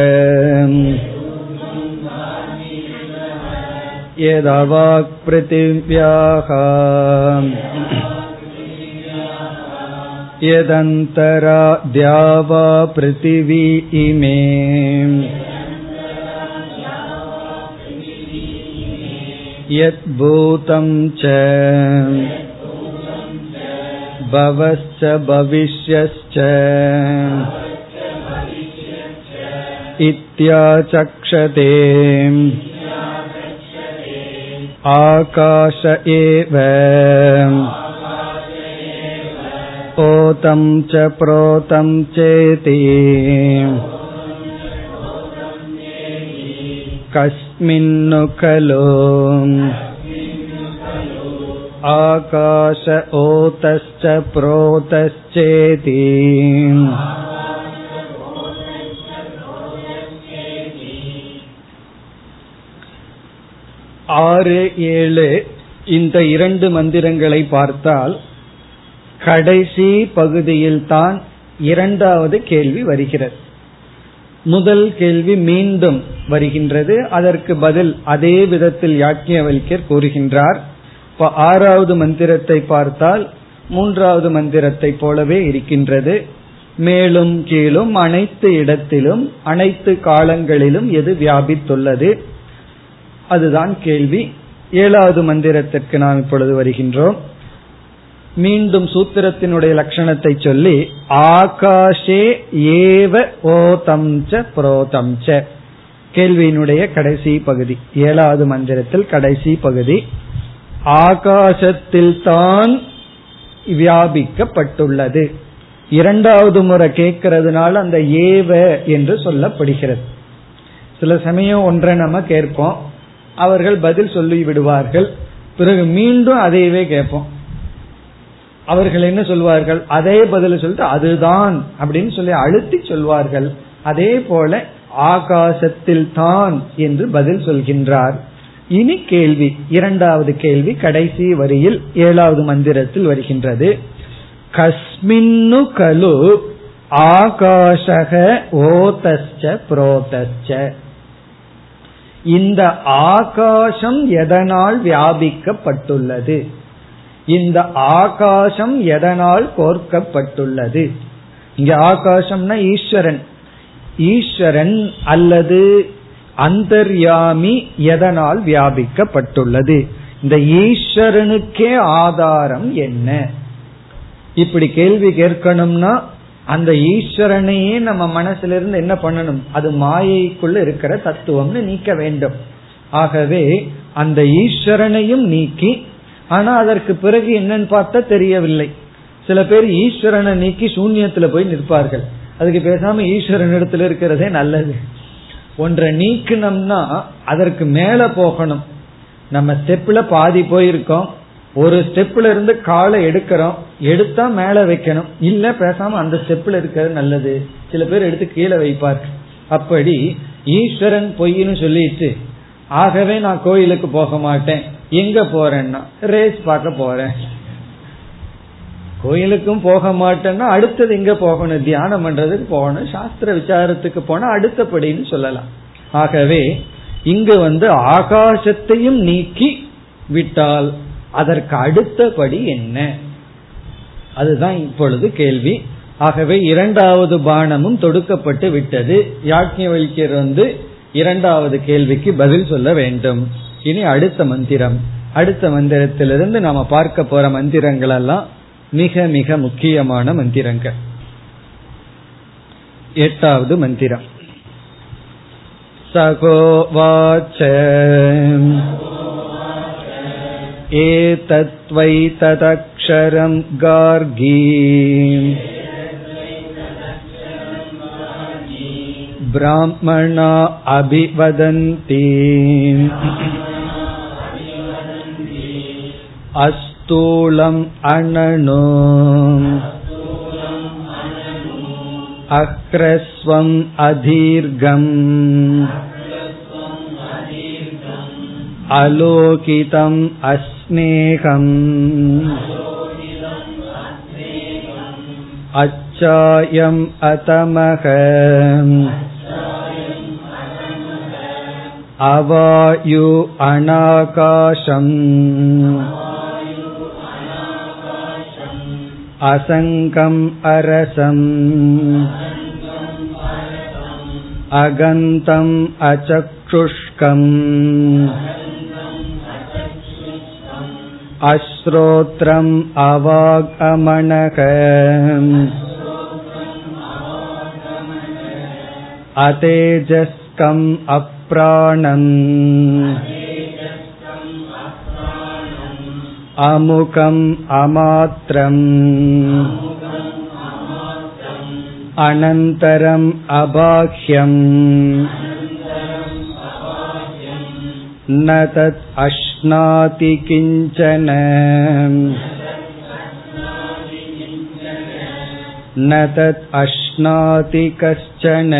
यदवाक्पृथिव्याः यदन्तरा द्यावा पृथिवी इमे यद्भूतं च भवश्च भविष्यश्च इत्याचक्षते आकाश एव ओतं च प्रोतं चेति कस्मिन्नु खलु आकाश ओतश्च प्रोतश्चेति ஆறு ஏழு இந்த இரண்டு மந்திரங்களை பார்த்தால் கடைசி பகுதியில் தான் இரண்டாவது கேள்வி வருகிறது. முதல் கேள்வி மீண்டும் வருகின்றது. அதற்கு பதில் அதே விதத்தில் யாக்ஞவல்யர் கூறுகின்றார். இப்ப ஆறாவது மந்திரத்தை பார்த்தால் மூன்றாவது மந்திரத்தை போலவே இருக்கின்றது. மேலும் கீழும் அனைத்து இடத்திலும் அனைத்து காலங்களிலும் எது வியாபித்துள்ளது? அதுதான் கேள்வி. ஏழாவது மந்திரத்திற்கு நாம் இப்பொழுது வருகின்றோம். மீண்டும் சூத்திரத்தினுடைய லட்சணத்தை சொல்லி ஆகாஷே ஏவ ஓதம் ச புரோதம் ச. கேள்வியினுடைய கடைசி பகுதி ஏழாவது மந்திரத்தில் கடைசி பகுதி. ஆகாசத்தில் தான் வியாபிக்கப்பட்டுள்ளது. இரண்டாவது முறை கேட்கறதுனால அந்த ஏவ என்று சொல்லப்படுகிறது. சில சமயம் ஒன்றை நம்ம கேட்போம். அவர்கள் பதில் சொல்லி விடுவார்கள். பிறகு மீண்டும் அதையவே கேட்போம். அவர்கள் என்ன சொல்வார்கள்? அதே பதில் சொல்லிட்டு அதுதான் அப்படின்னு சொல்லி அழுத்தி சொல்வார்கள். அதே போல ஆகாசத்தில் தான் என்று பதில் சொல்கின்றார். இனி கேள்வி இரண்டாவது கேள்வி கடைசி வரியில் ஏழாவது மந்திரத்தில் வருகின்றது. கஸ்மின்னு கலு ஆகாஷக ஓதச்ச புரோதச்ச இந்த ஆகாசம் எதனால் வியாபிக்கப்பட்டுள்ளது? இந்த ஆகாசம் எதனால் கோர்க்கப்பட்டுள்ளது? இங்க ஆகாசம்னா ஈஸ்வரன். ஈஸ்வரன் அல்லது அந்தர்யாமி எதனால் வியாபிக்கப்பட்டுள்ளது? இந்த ஈஸ்வரனுக்கே ஆதாரம் என்ன? இப்படி கேள்வி கேட்கணும்னா அந்த ஈஸ்வரனையே நம்ம மனசுல இருந்து என்ன பண்ணணும்? அது மாயைக்குள்ள இருக்கிற தத்துவம்னு நீக்க வேண்டும். ஆகவே அந்த ஈஸ்வரனையும் நீக்கி ஆனா அதற்கு பிறகு என்னன்னு பார்த்தா தெரியவில்லை. சில பேர் ஈஸ்வரனை நீக்கி சூன்யத்துல போய் நிற்பார்கள். அதுக்கு பேசாம ஈஸ்வரன் இடத்துல இருக்கிறதே நல்லது. ஒன்றை நீக்கணும்னா அதற்கு மேல போகணும். நம்ம ஸ்டெப்ல பாதி போயிருக்கோம். ஒரு ஸ்டெப்ல இருந்து காலை எடுக்கிறோம் எடுத்தா மேல வைக்கணும். இல்ல பேசாம அந்த ஸ்டெப்ல இருக்கிறது நல்லது. சில பேர் எடுத்து கீழே வைப்பார் அப்படி ஈஸ்வரன் பொய்ன்னு சொல்லிட்டு ஆகவே நான் கோயிலுக்கு போக மாட்டேன். எங்க போறேன்னா? ரேஸ் பார்க்க போறேன். கோயிலுக்கும் போக மாட்டேன்னா அடுத்தது எங்க போகணும்? தியானம் பண்றதுக்கு போகணும். சாஸ்திர விசாரத்துக்கு போனா அடுத்தபடின்னு சொல்லலாம். ஆகவே இங்கு வந்து ஆகாசத்தையும் நீக்கி விட்டால் அதற்கு அடுத்தபடி என்ன? அதுதான் இப்பொழுது கேள்வி. ஆகவே இரண்டாவது பானமும் தொடுக்கப்பட்டு விட்டது. யாக்கியவல்யர் வந்து இரண்டாவது கேள்விக்கு பதில் சொல்ல வேண்டும். இனி அடுத்த மந்திரம். அடுத்த மந்திரத்திலிருந்து நாம பார்க்க போற மந்திரங்கள் எல்லாம் மிக மிக முக்கியமான மந்திரங்கள். எட்டாவது மந்திரம். சகோவாச்ச एतत्त्वै तदक्षरं गार्गी ब्राह्मणा अभिवदन्ति अस्तूलम् अननु अक्रस्वम् अदीर्घम् अलोकितम् अस्नेहम् अच्छायम् अतमः अवायु अनाकाशम् असङ्गम् अरसम् अगन्तम् अचक्षुष्कम् अश्रोत्रम् अवागमनक अतेजस्कम् अप्राणम् अमुकम् अमात्रम् अनन्तरम् अबाह्यम् न तत् अश्नाति किञ्चन न तत् अश्नाति कश्चन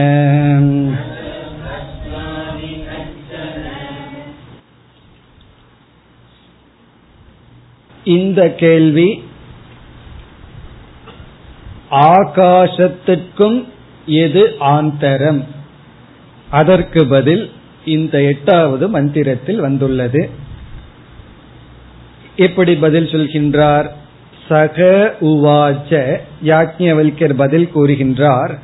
இந்த கேள்வி ஆகாசத்திற்கும் எது ஆந்தரம் அதற்கு பதில் இந்த எட்டாவது மந்திரத்தில் வந்துள்ளது எப்படி பதில் சொல்கின்றார்? சக உவாச்ச யாக்ஞவல்யர் பதில் கூறுகின்றார்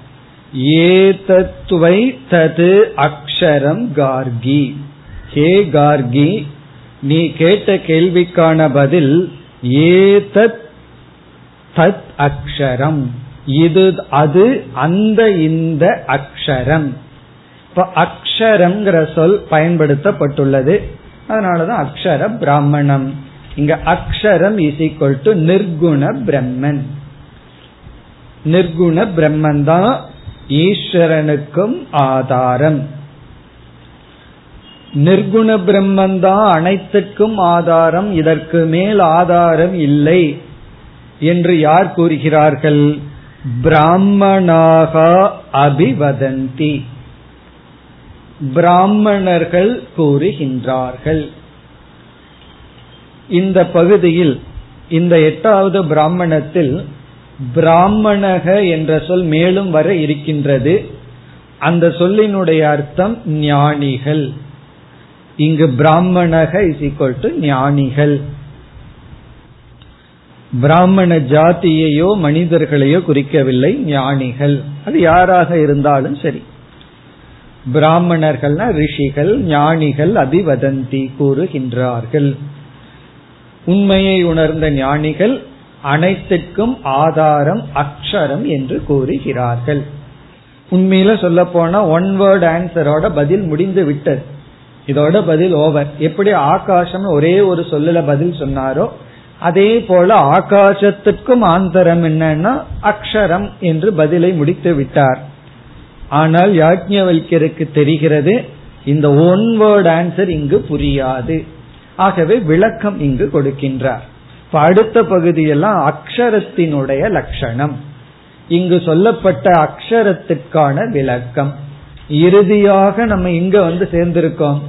ஏதத்துவை தது அக்ஷரம் கார்கி. ஹே கார்கி நீ கேட்ட கேள்விக்கான பதில் ஏதத் தத் அக்ஷரம். இது அது அந்த இந்த அக்ஷரம். இப்ப அக்ஷரம்ங்கிற சொல் பயன்படுத்தப்பட்டுள்ளது. அதனாலதான் அக்ஷர பிராமணம். இங்க அக்ஷரம் இஸ் ஈக்வல் டு நிர்குண பிரம்மன். நிர்குண பிரம்மன் தான் ஈஸ்வரனுக்கும் ஆதாரம். நிர்குண பிரம்மன் தான் அனைத்துக்கும் ஆதாரம் இதற்கு மேல் ஆதாரம் இல்லை என்று யார் கூறுகிறார்கள்? பிராமணாக அபிவதந்தி. பிராமணர்கள் கூறுகின்றார்கள். இந்த பகுதியில் இந்த எட்டாவது பிராமணத்தில் பிராமணக என்ற சொல் மேலும் வர இருக்கின்றது. அந்த சொல்லினுடைய அர்த்தம் ஞானிகள். இங்கு பிராமணக இஸ் ஈக்வல் டு ஞானிகள். பிராமண ஜாத்தியையோ மனிதர்களையோ குறிக்கவில்லை ஞானிகள். அது யாராக இருந்தாலும் சரி. பிராமணர்கள்னா ரிஷிகள் ஞானிகள் அதிவதந்தி கூறுகின்றார்கள். உண்மையை உணர்ந்த ஞானிகள் அனைத்துக்கும் ஆதாரம் அக்ஷரம் என்று கூறுகிறார்கள். உண்மையில சொல்ல போனா ஒன் வேர்ட் ஆன்சரோட பதில் முடிந்து விட்டது. இதோட பதில் ஓவர் எப்படி ஆகாசம் ஒரே ஒரு சொல்லல பதில் சொன்னாரோ அதே போல ஆகாசத்துக்கும் ஆந்தரம் என்னன்னா அக்ஷரம் என்று பதிலை முடித்து விட்டார். ஆனால் யாஜ்ஞவல்யருக்கு தெரிகிறது இந்த ஒன் வேர்ட் ஆன்சர் இங்கு புரியாது. ஆகவே விளக்கம் இங்கு கொடுக்கின்றார். இப்ப அடுத்த பகுதியெல்லாம் அக்ஷரத்தினுடைய லட்சணம். இங்கு சொல்லப்பட்ட அக்ஷரத்துக்கான விளக்கம். இறுதியாக நம்ம இங்க வந்து சேர்ந்திருக்கோம்.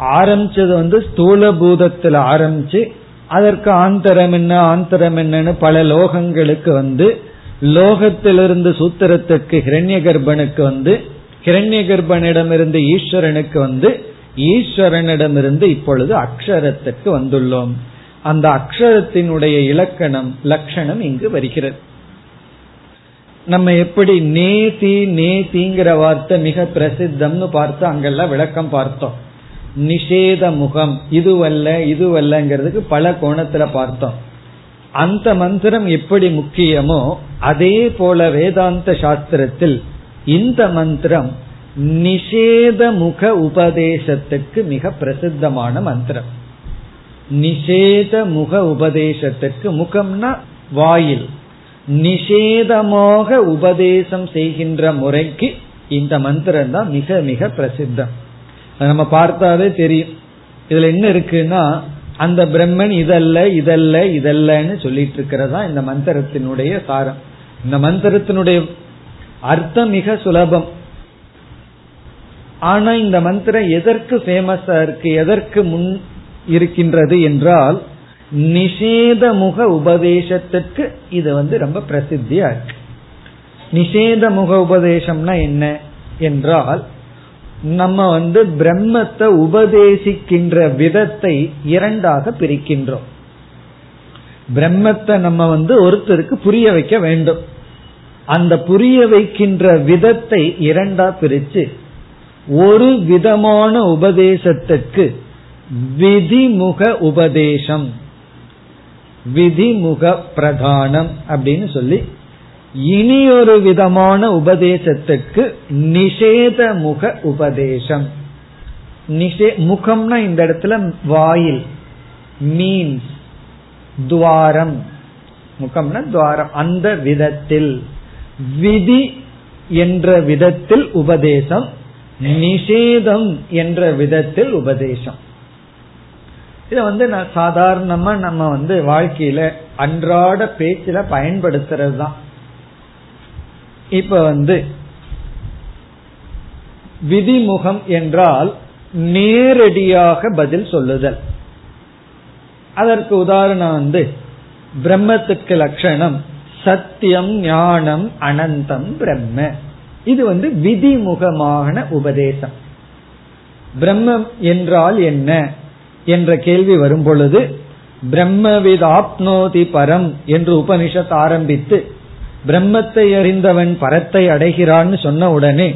ஆரம்பிச்சது வந்து ஸ்தூல பூதத்துல ஆரம்பிச்சு அதற்கு ஆந்தரம் என்ன ஆந்தரம் என்னன்னு பல லோகங்களுக்கு வந்து லோகத்திலிருந்து சூத்திரத்துக்கு ஹிரண்ய கர்ப்பனுக்கு வந்து ஹிரண்ய கர்ப்பனிடமிருந்து ஈஸ்வரனுக்கு வந்து ஈஸ்வரனிடமிருந்து இப்பொழுது அக்ஷரத்துக்கு வந்துள்ளோம். அந்த அக்ஷரத்தினுடைய இலக்கணம் லட்சணம் இங்கு வருகிறது. நம்ம எப்படி நேதி நேதிங்கிற வார்த்தை மிக பிரசித்தம்னு பார்த்து அங்கெல்லாம் விளக்கம் பார்த்தோம். நிஷேத முகம் இதுவல்ல இதுவல்லங்கிறதுக்கு பல கோணத்துல பார்த்தோம். அந்த மந்திரம் எப்படி முக்கியமோ அதே போல வேதாந்த சாஸ்திரத்தில் இந்த மந்திரம் நிஷேத முக உபதேசத்துக்கு மிக பிரசித்தமான மந்திரம். நிஷேத முக உபதேசத்துக்கு முகம்னா வாயில். நிஷேதமாக உபதேசம் செய்கின்ற முறைக்கு இந்த மந்திரம் தான் மிக மிக பிரசித்தம். நம்ம பார்த்தாவே தெரியும். இதுல என்ன இருக்குன்னா அந்த பிரம்மன் இதல்ல இதல்ல இதல்லன்னு சொல்லிட்டு இருக்கிறதா இந்த மந்திரத்தினுடைய சாரம். இந்த மந்திரத்தினுடைய அர்த்தம் மிக சுலபம். ஆனா இந்த மந்திரம் எதற்கு ஃபேமஸா இருக்கு எதற்கு முன் இருக்கின்றது என்றால் நிஷேத முக உபதேசத்துக்கு இது வந்து ரொம்ப பிரசித்தியா இருக்கு. நிஷேத முக உபதேசம்னா என்ன என்றால் நம்ம வந்து பிரம்மத்தை உபதேசிக்கின்ற விதத்தை இரண்டாக பிரிக்கின்றோம். பிரம்மத்தை நம்ம வந்து ஒருத்தருக்கு புரிய வைக்க வேண்டும். அந்த புரிய வைக்கின்ற விதத்தை இரண்டா பிரிச்சு ஒரு விதமான உபதேசத்துக்கு விதிமுக உபதேசம். விதிமுக பிரதானம் அப்படின்னு சொல்லி இனி ஒரு விதமான உபதேசத்துக்கு நிஷேத முக உபதேசம். நிஷே முகம்னா இந்த இடத்துல வாயில் மீன்ஸ் துவாரம். முகம்னா துவாரம் அந்த விதத்தில். விதி என்ற விதத்தில் உபதேசம். நிஷேதம் என்ற விதத்தில் உபதேசம். இத வந்து நான் சாதாரணமா நம்ம வந்து வாழ்க்கையில அன்றாட பேச்சில பயன்படுத்துறது தான் இப்ப வந்து விதிமுகம் என்றால் நேரடியாக பதில் சொல்லுதல். அதற்கு உதாரணம் வந்து பிரம்மத்துக்கு லட்சணம் சத்தியம் ஞானம் அனந்தம் பிரம்ம. இது வந்து விதிமுகமான உபதேசம். பிரம்மம் என்றால் என்ன? என்ற கேள்வி வரும் பொழுது பிரம்மவித் ஆப்னோதி பரம் என்று உபனிஷத் ஆரம்பித்து பிரம்மத்தை அறிந்தவன் பரத்தை அடைகிறான்னு சொன்ன உடனே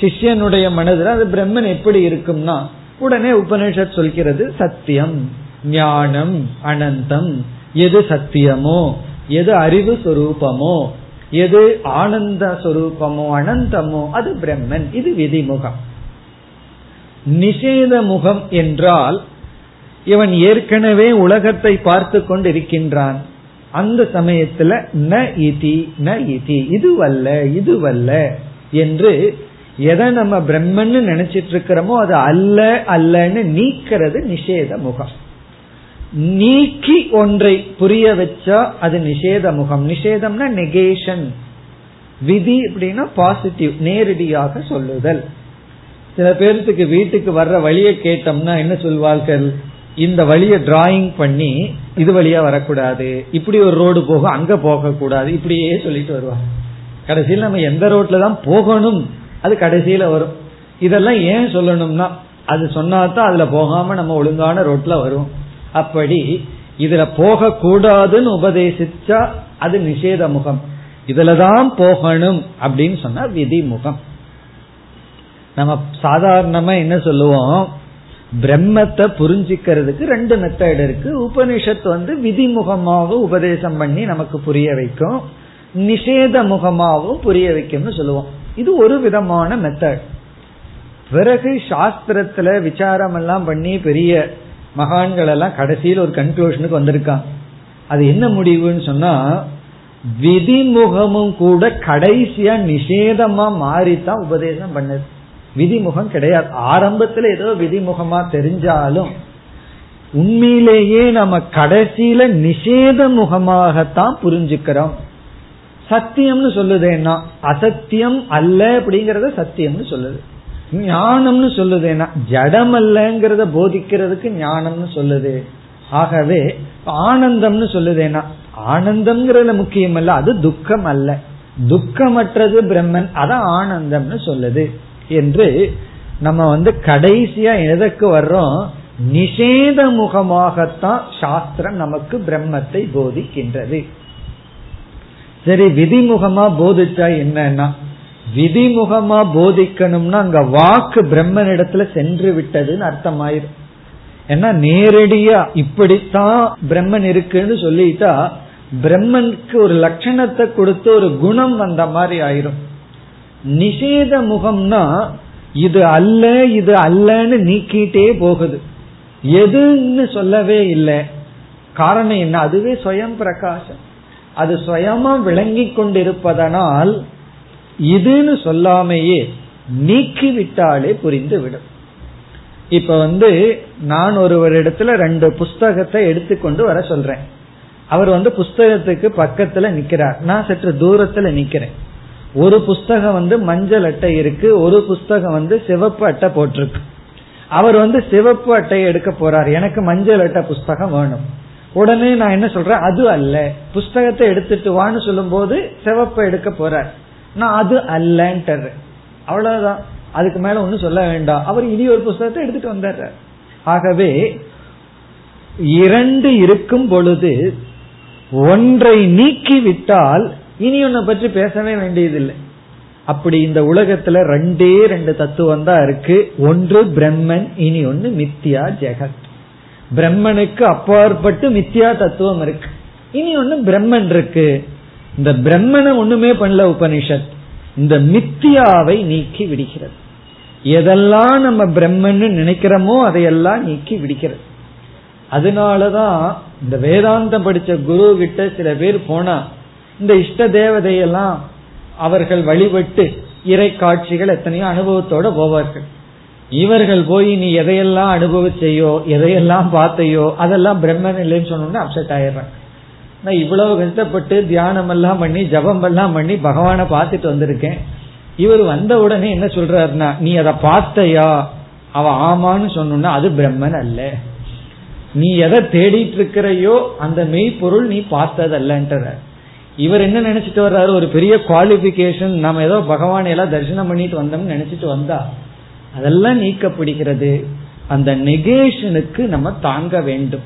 சிஷ்யனுடைய மனதில் அது பிரம்மன் எப்படி இருக்கும்னா உடனே உபனிஷத் சொல்கிறது சத்தியம் ஞானம் அனந்தம் எது சத்தியமோ எது அறிவு சுரூபமோ எது ஆனந்த சொரூபமோ அனந்தமோ அது பிரம்மன். இது விதிமுகம். நிஷேத முகம் என்றால் இவன் ஏற்கனவே உலகத்தை பார்த்து கொண்டு இருக்கின்றான் அந்த சமயத்துல ந இதி ந இதி இதுவல்ல இதுவல்ல என்று எதை நம்ம பிரம்மன்னு நினைச்சிட்டு இருக்கிறோமோ அது அல்ல அல்லன்னு நீக்கிறது நிஷேத முகம். நீக்கி ஒன்றை புரிய வச்சா அது நிஷேத முகம் நிஷேதம்னா நெகேஷன் விதி அப்படின்னா பாசிட்டிவ் நேரடியாக சொல்லுதல். சில பேர்த்துக்கு வீட்டுக்கு வர்ற வழியை கேட்டோம்னா என்ன சொல்வார்கள்? இந்த வழியை டிராயிங் பண்ணி இது வழியா வரக்கூடாது. இப்படி ஒரு ரோடு போகும் அங்க போக கூடாது இப்படியே சொல்லிட்டு வருவாங்க. கடைசியில் நம்ம எந்த ரோட்ல தான் போகணும் அது கடைசியில வரும். இதெல்லாம் ஏன் சொல்லணும்னா அது சொன்னாதான் அதுல போகாம நம்ம ஒழுங்கான ரோட்ல வரும் அப்படி இதுல போக கூடாதுன்னு உபதேசிச்சா அது நிஷேத முகம் இதுலதான் போகணும் அப்படின்னு சொன்னா விதி முகம் நம்ம சாதாரணமா என்ன சொல்லுவோம்? பிரம்மத்தை புரிஞ்சுக்கிறதுக்கு ரெண்டு மெத்தட் இருக்கு. உபனிஷத் வந்து விதிமுகமாக உபதேசம் பண்ணி நமக்கு புரிய வைக்கும். நிஷேத முகமாகவும் புரிய வைக்கும்னு சொல்லுவோம். இது ஒரு விதமான மெத்தட் பிறகு சாஸ்திரத்துல விசாரம் எல்லாம் பண்ணி பெரிய மகான்கள் எல்லாம் கடைசியில் ஒரு கன்க்ளூஷனுக்கு வந்திருக்கான். அது என்ன முடிவுன்னு சொன்னா விதிமுகமும் கூட கடைசியா நிஷேதமா மாறித்தான் உபதேசம் பண்ணது. விதிமுகம் கிடையாது. ஆரம்பத்துல ஏதோ விதிமுகமா தெரிஞ்சாலும் உண்மையிலேயே நம்ம கடைசியில நிஷேத முகமாகத்தான் புரிஞ்சுக்கிறோம். சத்தியம்னு சொல்லுதேன்னா அசத்தியம் அல்ல அப்படிங்கறத சத்தியம்னு சொல்லுது. ஞானம்னு சொல்லுதேனா ஜடம் அல்லங்கிறத போதிக்கிறதுக்கு ஞானம்னு சொல்லுது. ஆகவே ஆனந்தம்னு சொல்லுதேனா ஆனந்தம்ங்கிறதுல முக்கியம் அல்ல அது துக்கம் அல்ல. துக்கமற்றது பிரம்மன் அதான் ஆனந்தம்னு சொல்லுது. என்று நம்ம வந்து கடைசியா எதற்கு வர்றோம்? நிஷேத முகமாகத்தான் சாஸ்திரம் நமக்கு பிரம்மத்தை போதிக்கின்றது. சரி விதிமுகமா போதிச்சா என்னன்னா விதிமுகமா போதிக்கணும்னா அங்க வாக்கு பிரம்மனிடத்துல சென்று விட்டதுன்னு அர்த்தம் ஆயிரும் ஏன்னா நேரடியா இப்படித்தான் பிரம்மன் இருக்குன்னு சொல்லிட்டா பிரம்மனுக்கு ஒரு லட்சணத்தை கொடுத்து ஒரு குணம் வந்த மாதிரி ஆயிரும். நிஷேத முகம்னா இது அல்ல இது அல்லன்னு நீக்கிட்டே போகுது. எதுன்னு சொல்லவே இல்லை. காரணம் என்ன? அதுவே சுயம் பிரகாசம். அது சுயமா விளங்கி கொண்டிருப்பதனால் இதுன்னு சொல்லாமையே நீக்கி விட்டாலே புரிந்து விடும் இப்ப வந்து நான் ஒருவரிடத்துல ரெண்டு புஸ்தகத்தை எடுத்துக்கொண்டு வர சொல்றேன். அவர் வந்து புஸ்தகத்துக்கு பக்கத்துல நிக்கிறார். நான் சற்று தூரத்துல நிக்கிறேன். ஒரு புஸ்தகம் வந்து மஞ்சள் அட்டை இருக்கு ஒரு புஸ்தகம் வந்து சிவப்பு அட்டை போட்டிருக்கு. அவர் வந்து சிவப்பு அட்டையை எடுக்க போறார். எனக்கு மஞ்சள் அட்டை புஸ்தகம் வேணும். உடனே நான் என்ன சொல்றேன்? அது அல்ல. புஸ்தகத்தை எடுத்துட்டு வான்னு சொல்லும் போது சிவப்பை எடுக்க போறார். நான் அது அல்லன்ட்டு அவ்வளவுதான். அதுக்கு மேல ஒன்னும் சொல்ல வேண்டாம். அவர் இனி ஒரு புஸ்தகத்தை எடுத்துட்டு வந்தார். ஆகவே இரண்டு இருக்கும் பொழுது ஒன்றை நீக்கி விட்டால் இனி ஒன்ன பற்றி பேசவே வேண்டியதில்லை. அப்படி இந்த உலகத்துல ரெண்டே ரெண்டு தத்துவம் தான் இருக்கு. ஒன்று பிரம்மன் இனி ஒன்னு மித்தியா ஜெகத். பிரம்மனுக்கு அப்பாற்பட்டு மித்தியா தத்துவம் இருக்கு. இனி ஒன்னு பிரம்மன் இருக்கு. இந்த பிரம்மனை ஒண்ணுமே பண்ணல உபனிஷத். இந்த மித்தியாவை நீக்கி விடுகிறது. எதெல்லாம் நம்ம பிரம்மன்னு நினைக்கிறோமோ அதையெல்லாம் நீக்கி விடுகிறது. அதனாலதான் இந்த வேதாந்தம் படிச்ச குரு கிட்ட சில பேர் போனா இந்த இஷ்ட தேவதையெல்லாம் அவர்கள் வழிபட்டு இறை காட்சிகள் எத்தனையோ அனுபவத்தோட போவார்கள். இவர்கள் போய் நீ எதையெல்லாம் அனுபவிச்சையோ எதையெல்லாம் பார்த்தையோ அதெல்லாம் பிரம்மன் இல்லைன்னு சொன்னோம்னா அப்செட் ஆயிடுறாங்க. நான் இவ்வளவு கஷ்டப்பட்டு தியானம் எல்லாம் பண்ணி ஜபம் எல்லாம் பண்ணி பகவானை பார்த்துட்டு வந்திருக்கேன். இவர் வந்த உடனே என்ன சொல்றாருன்னா நீ அதை பார்த்தையா? அவ ஆமான்னு சொன்னா அது பிரம்மன் அல்ல. நீ எதை தேடிட்டு இருக்கிறையோ அந்த மெய்ப்பொருள் நீ பார்த்ததல்லன்ற இவர் என்ன நினைச்சிட்டு வர்றாரு? ஒரு பெரிய குவாலிபிகேஷன் நம்ம ஏதோ பகவான் எல்லாம் தரிசனம் பண்ணிட்டு வந்தோம்னு நினைச்சிட்டு வந்தா அதெல்லாம் நீக்கப்படுகிறது. அந்த நெகேஷனுக்கு நம்ம தாங்க வேண்டும்.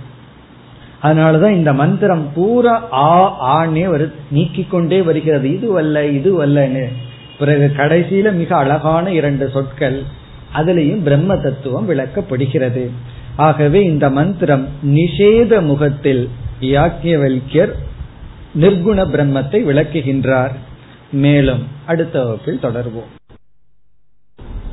அதனாலதான் இந்த மந்திரம் பூரா ஆ ஆனே வரு நீக்கிக்கொண்டே வருகிறது. இது வல்ல இது வல்லன்னு. பிறகு கடைசியில மிக அழகான இரண்டு சொற்கள் அதுலேயும் பிரம்ம தத்துவம் விளக்கப்படுகிறது. ஆகவே இந்த மந்திரம் நிஷேத முகத்தில் யாக்கியவல்யர் நிர்குண பிரம்மத்தை விளக்குகின்றார். மேலும் அடுத்த வகுப்பில் தொடர்வோம்.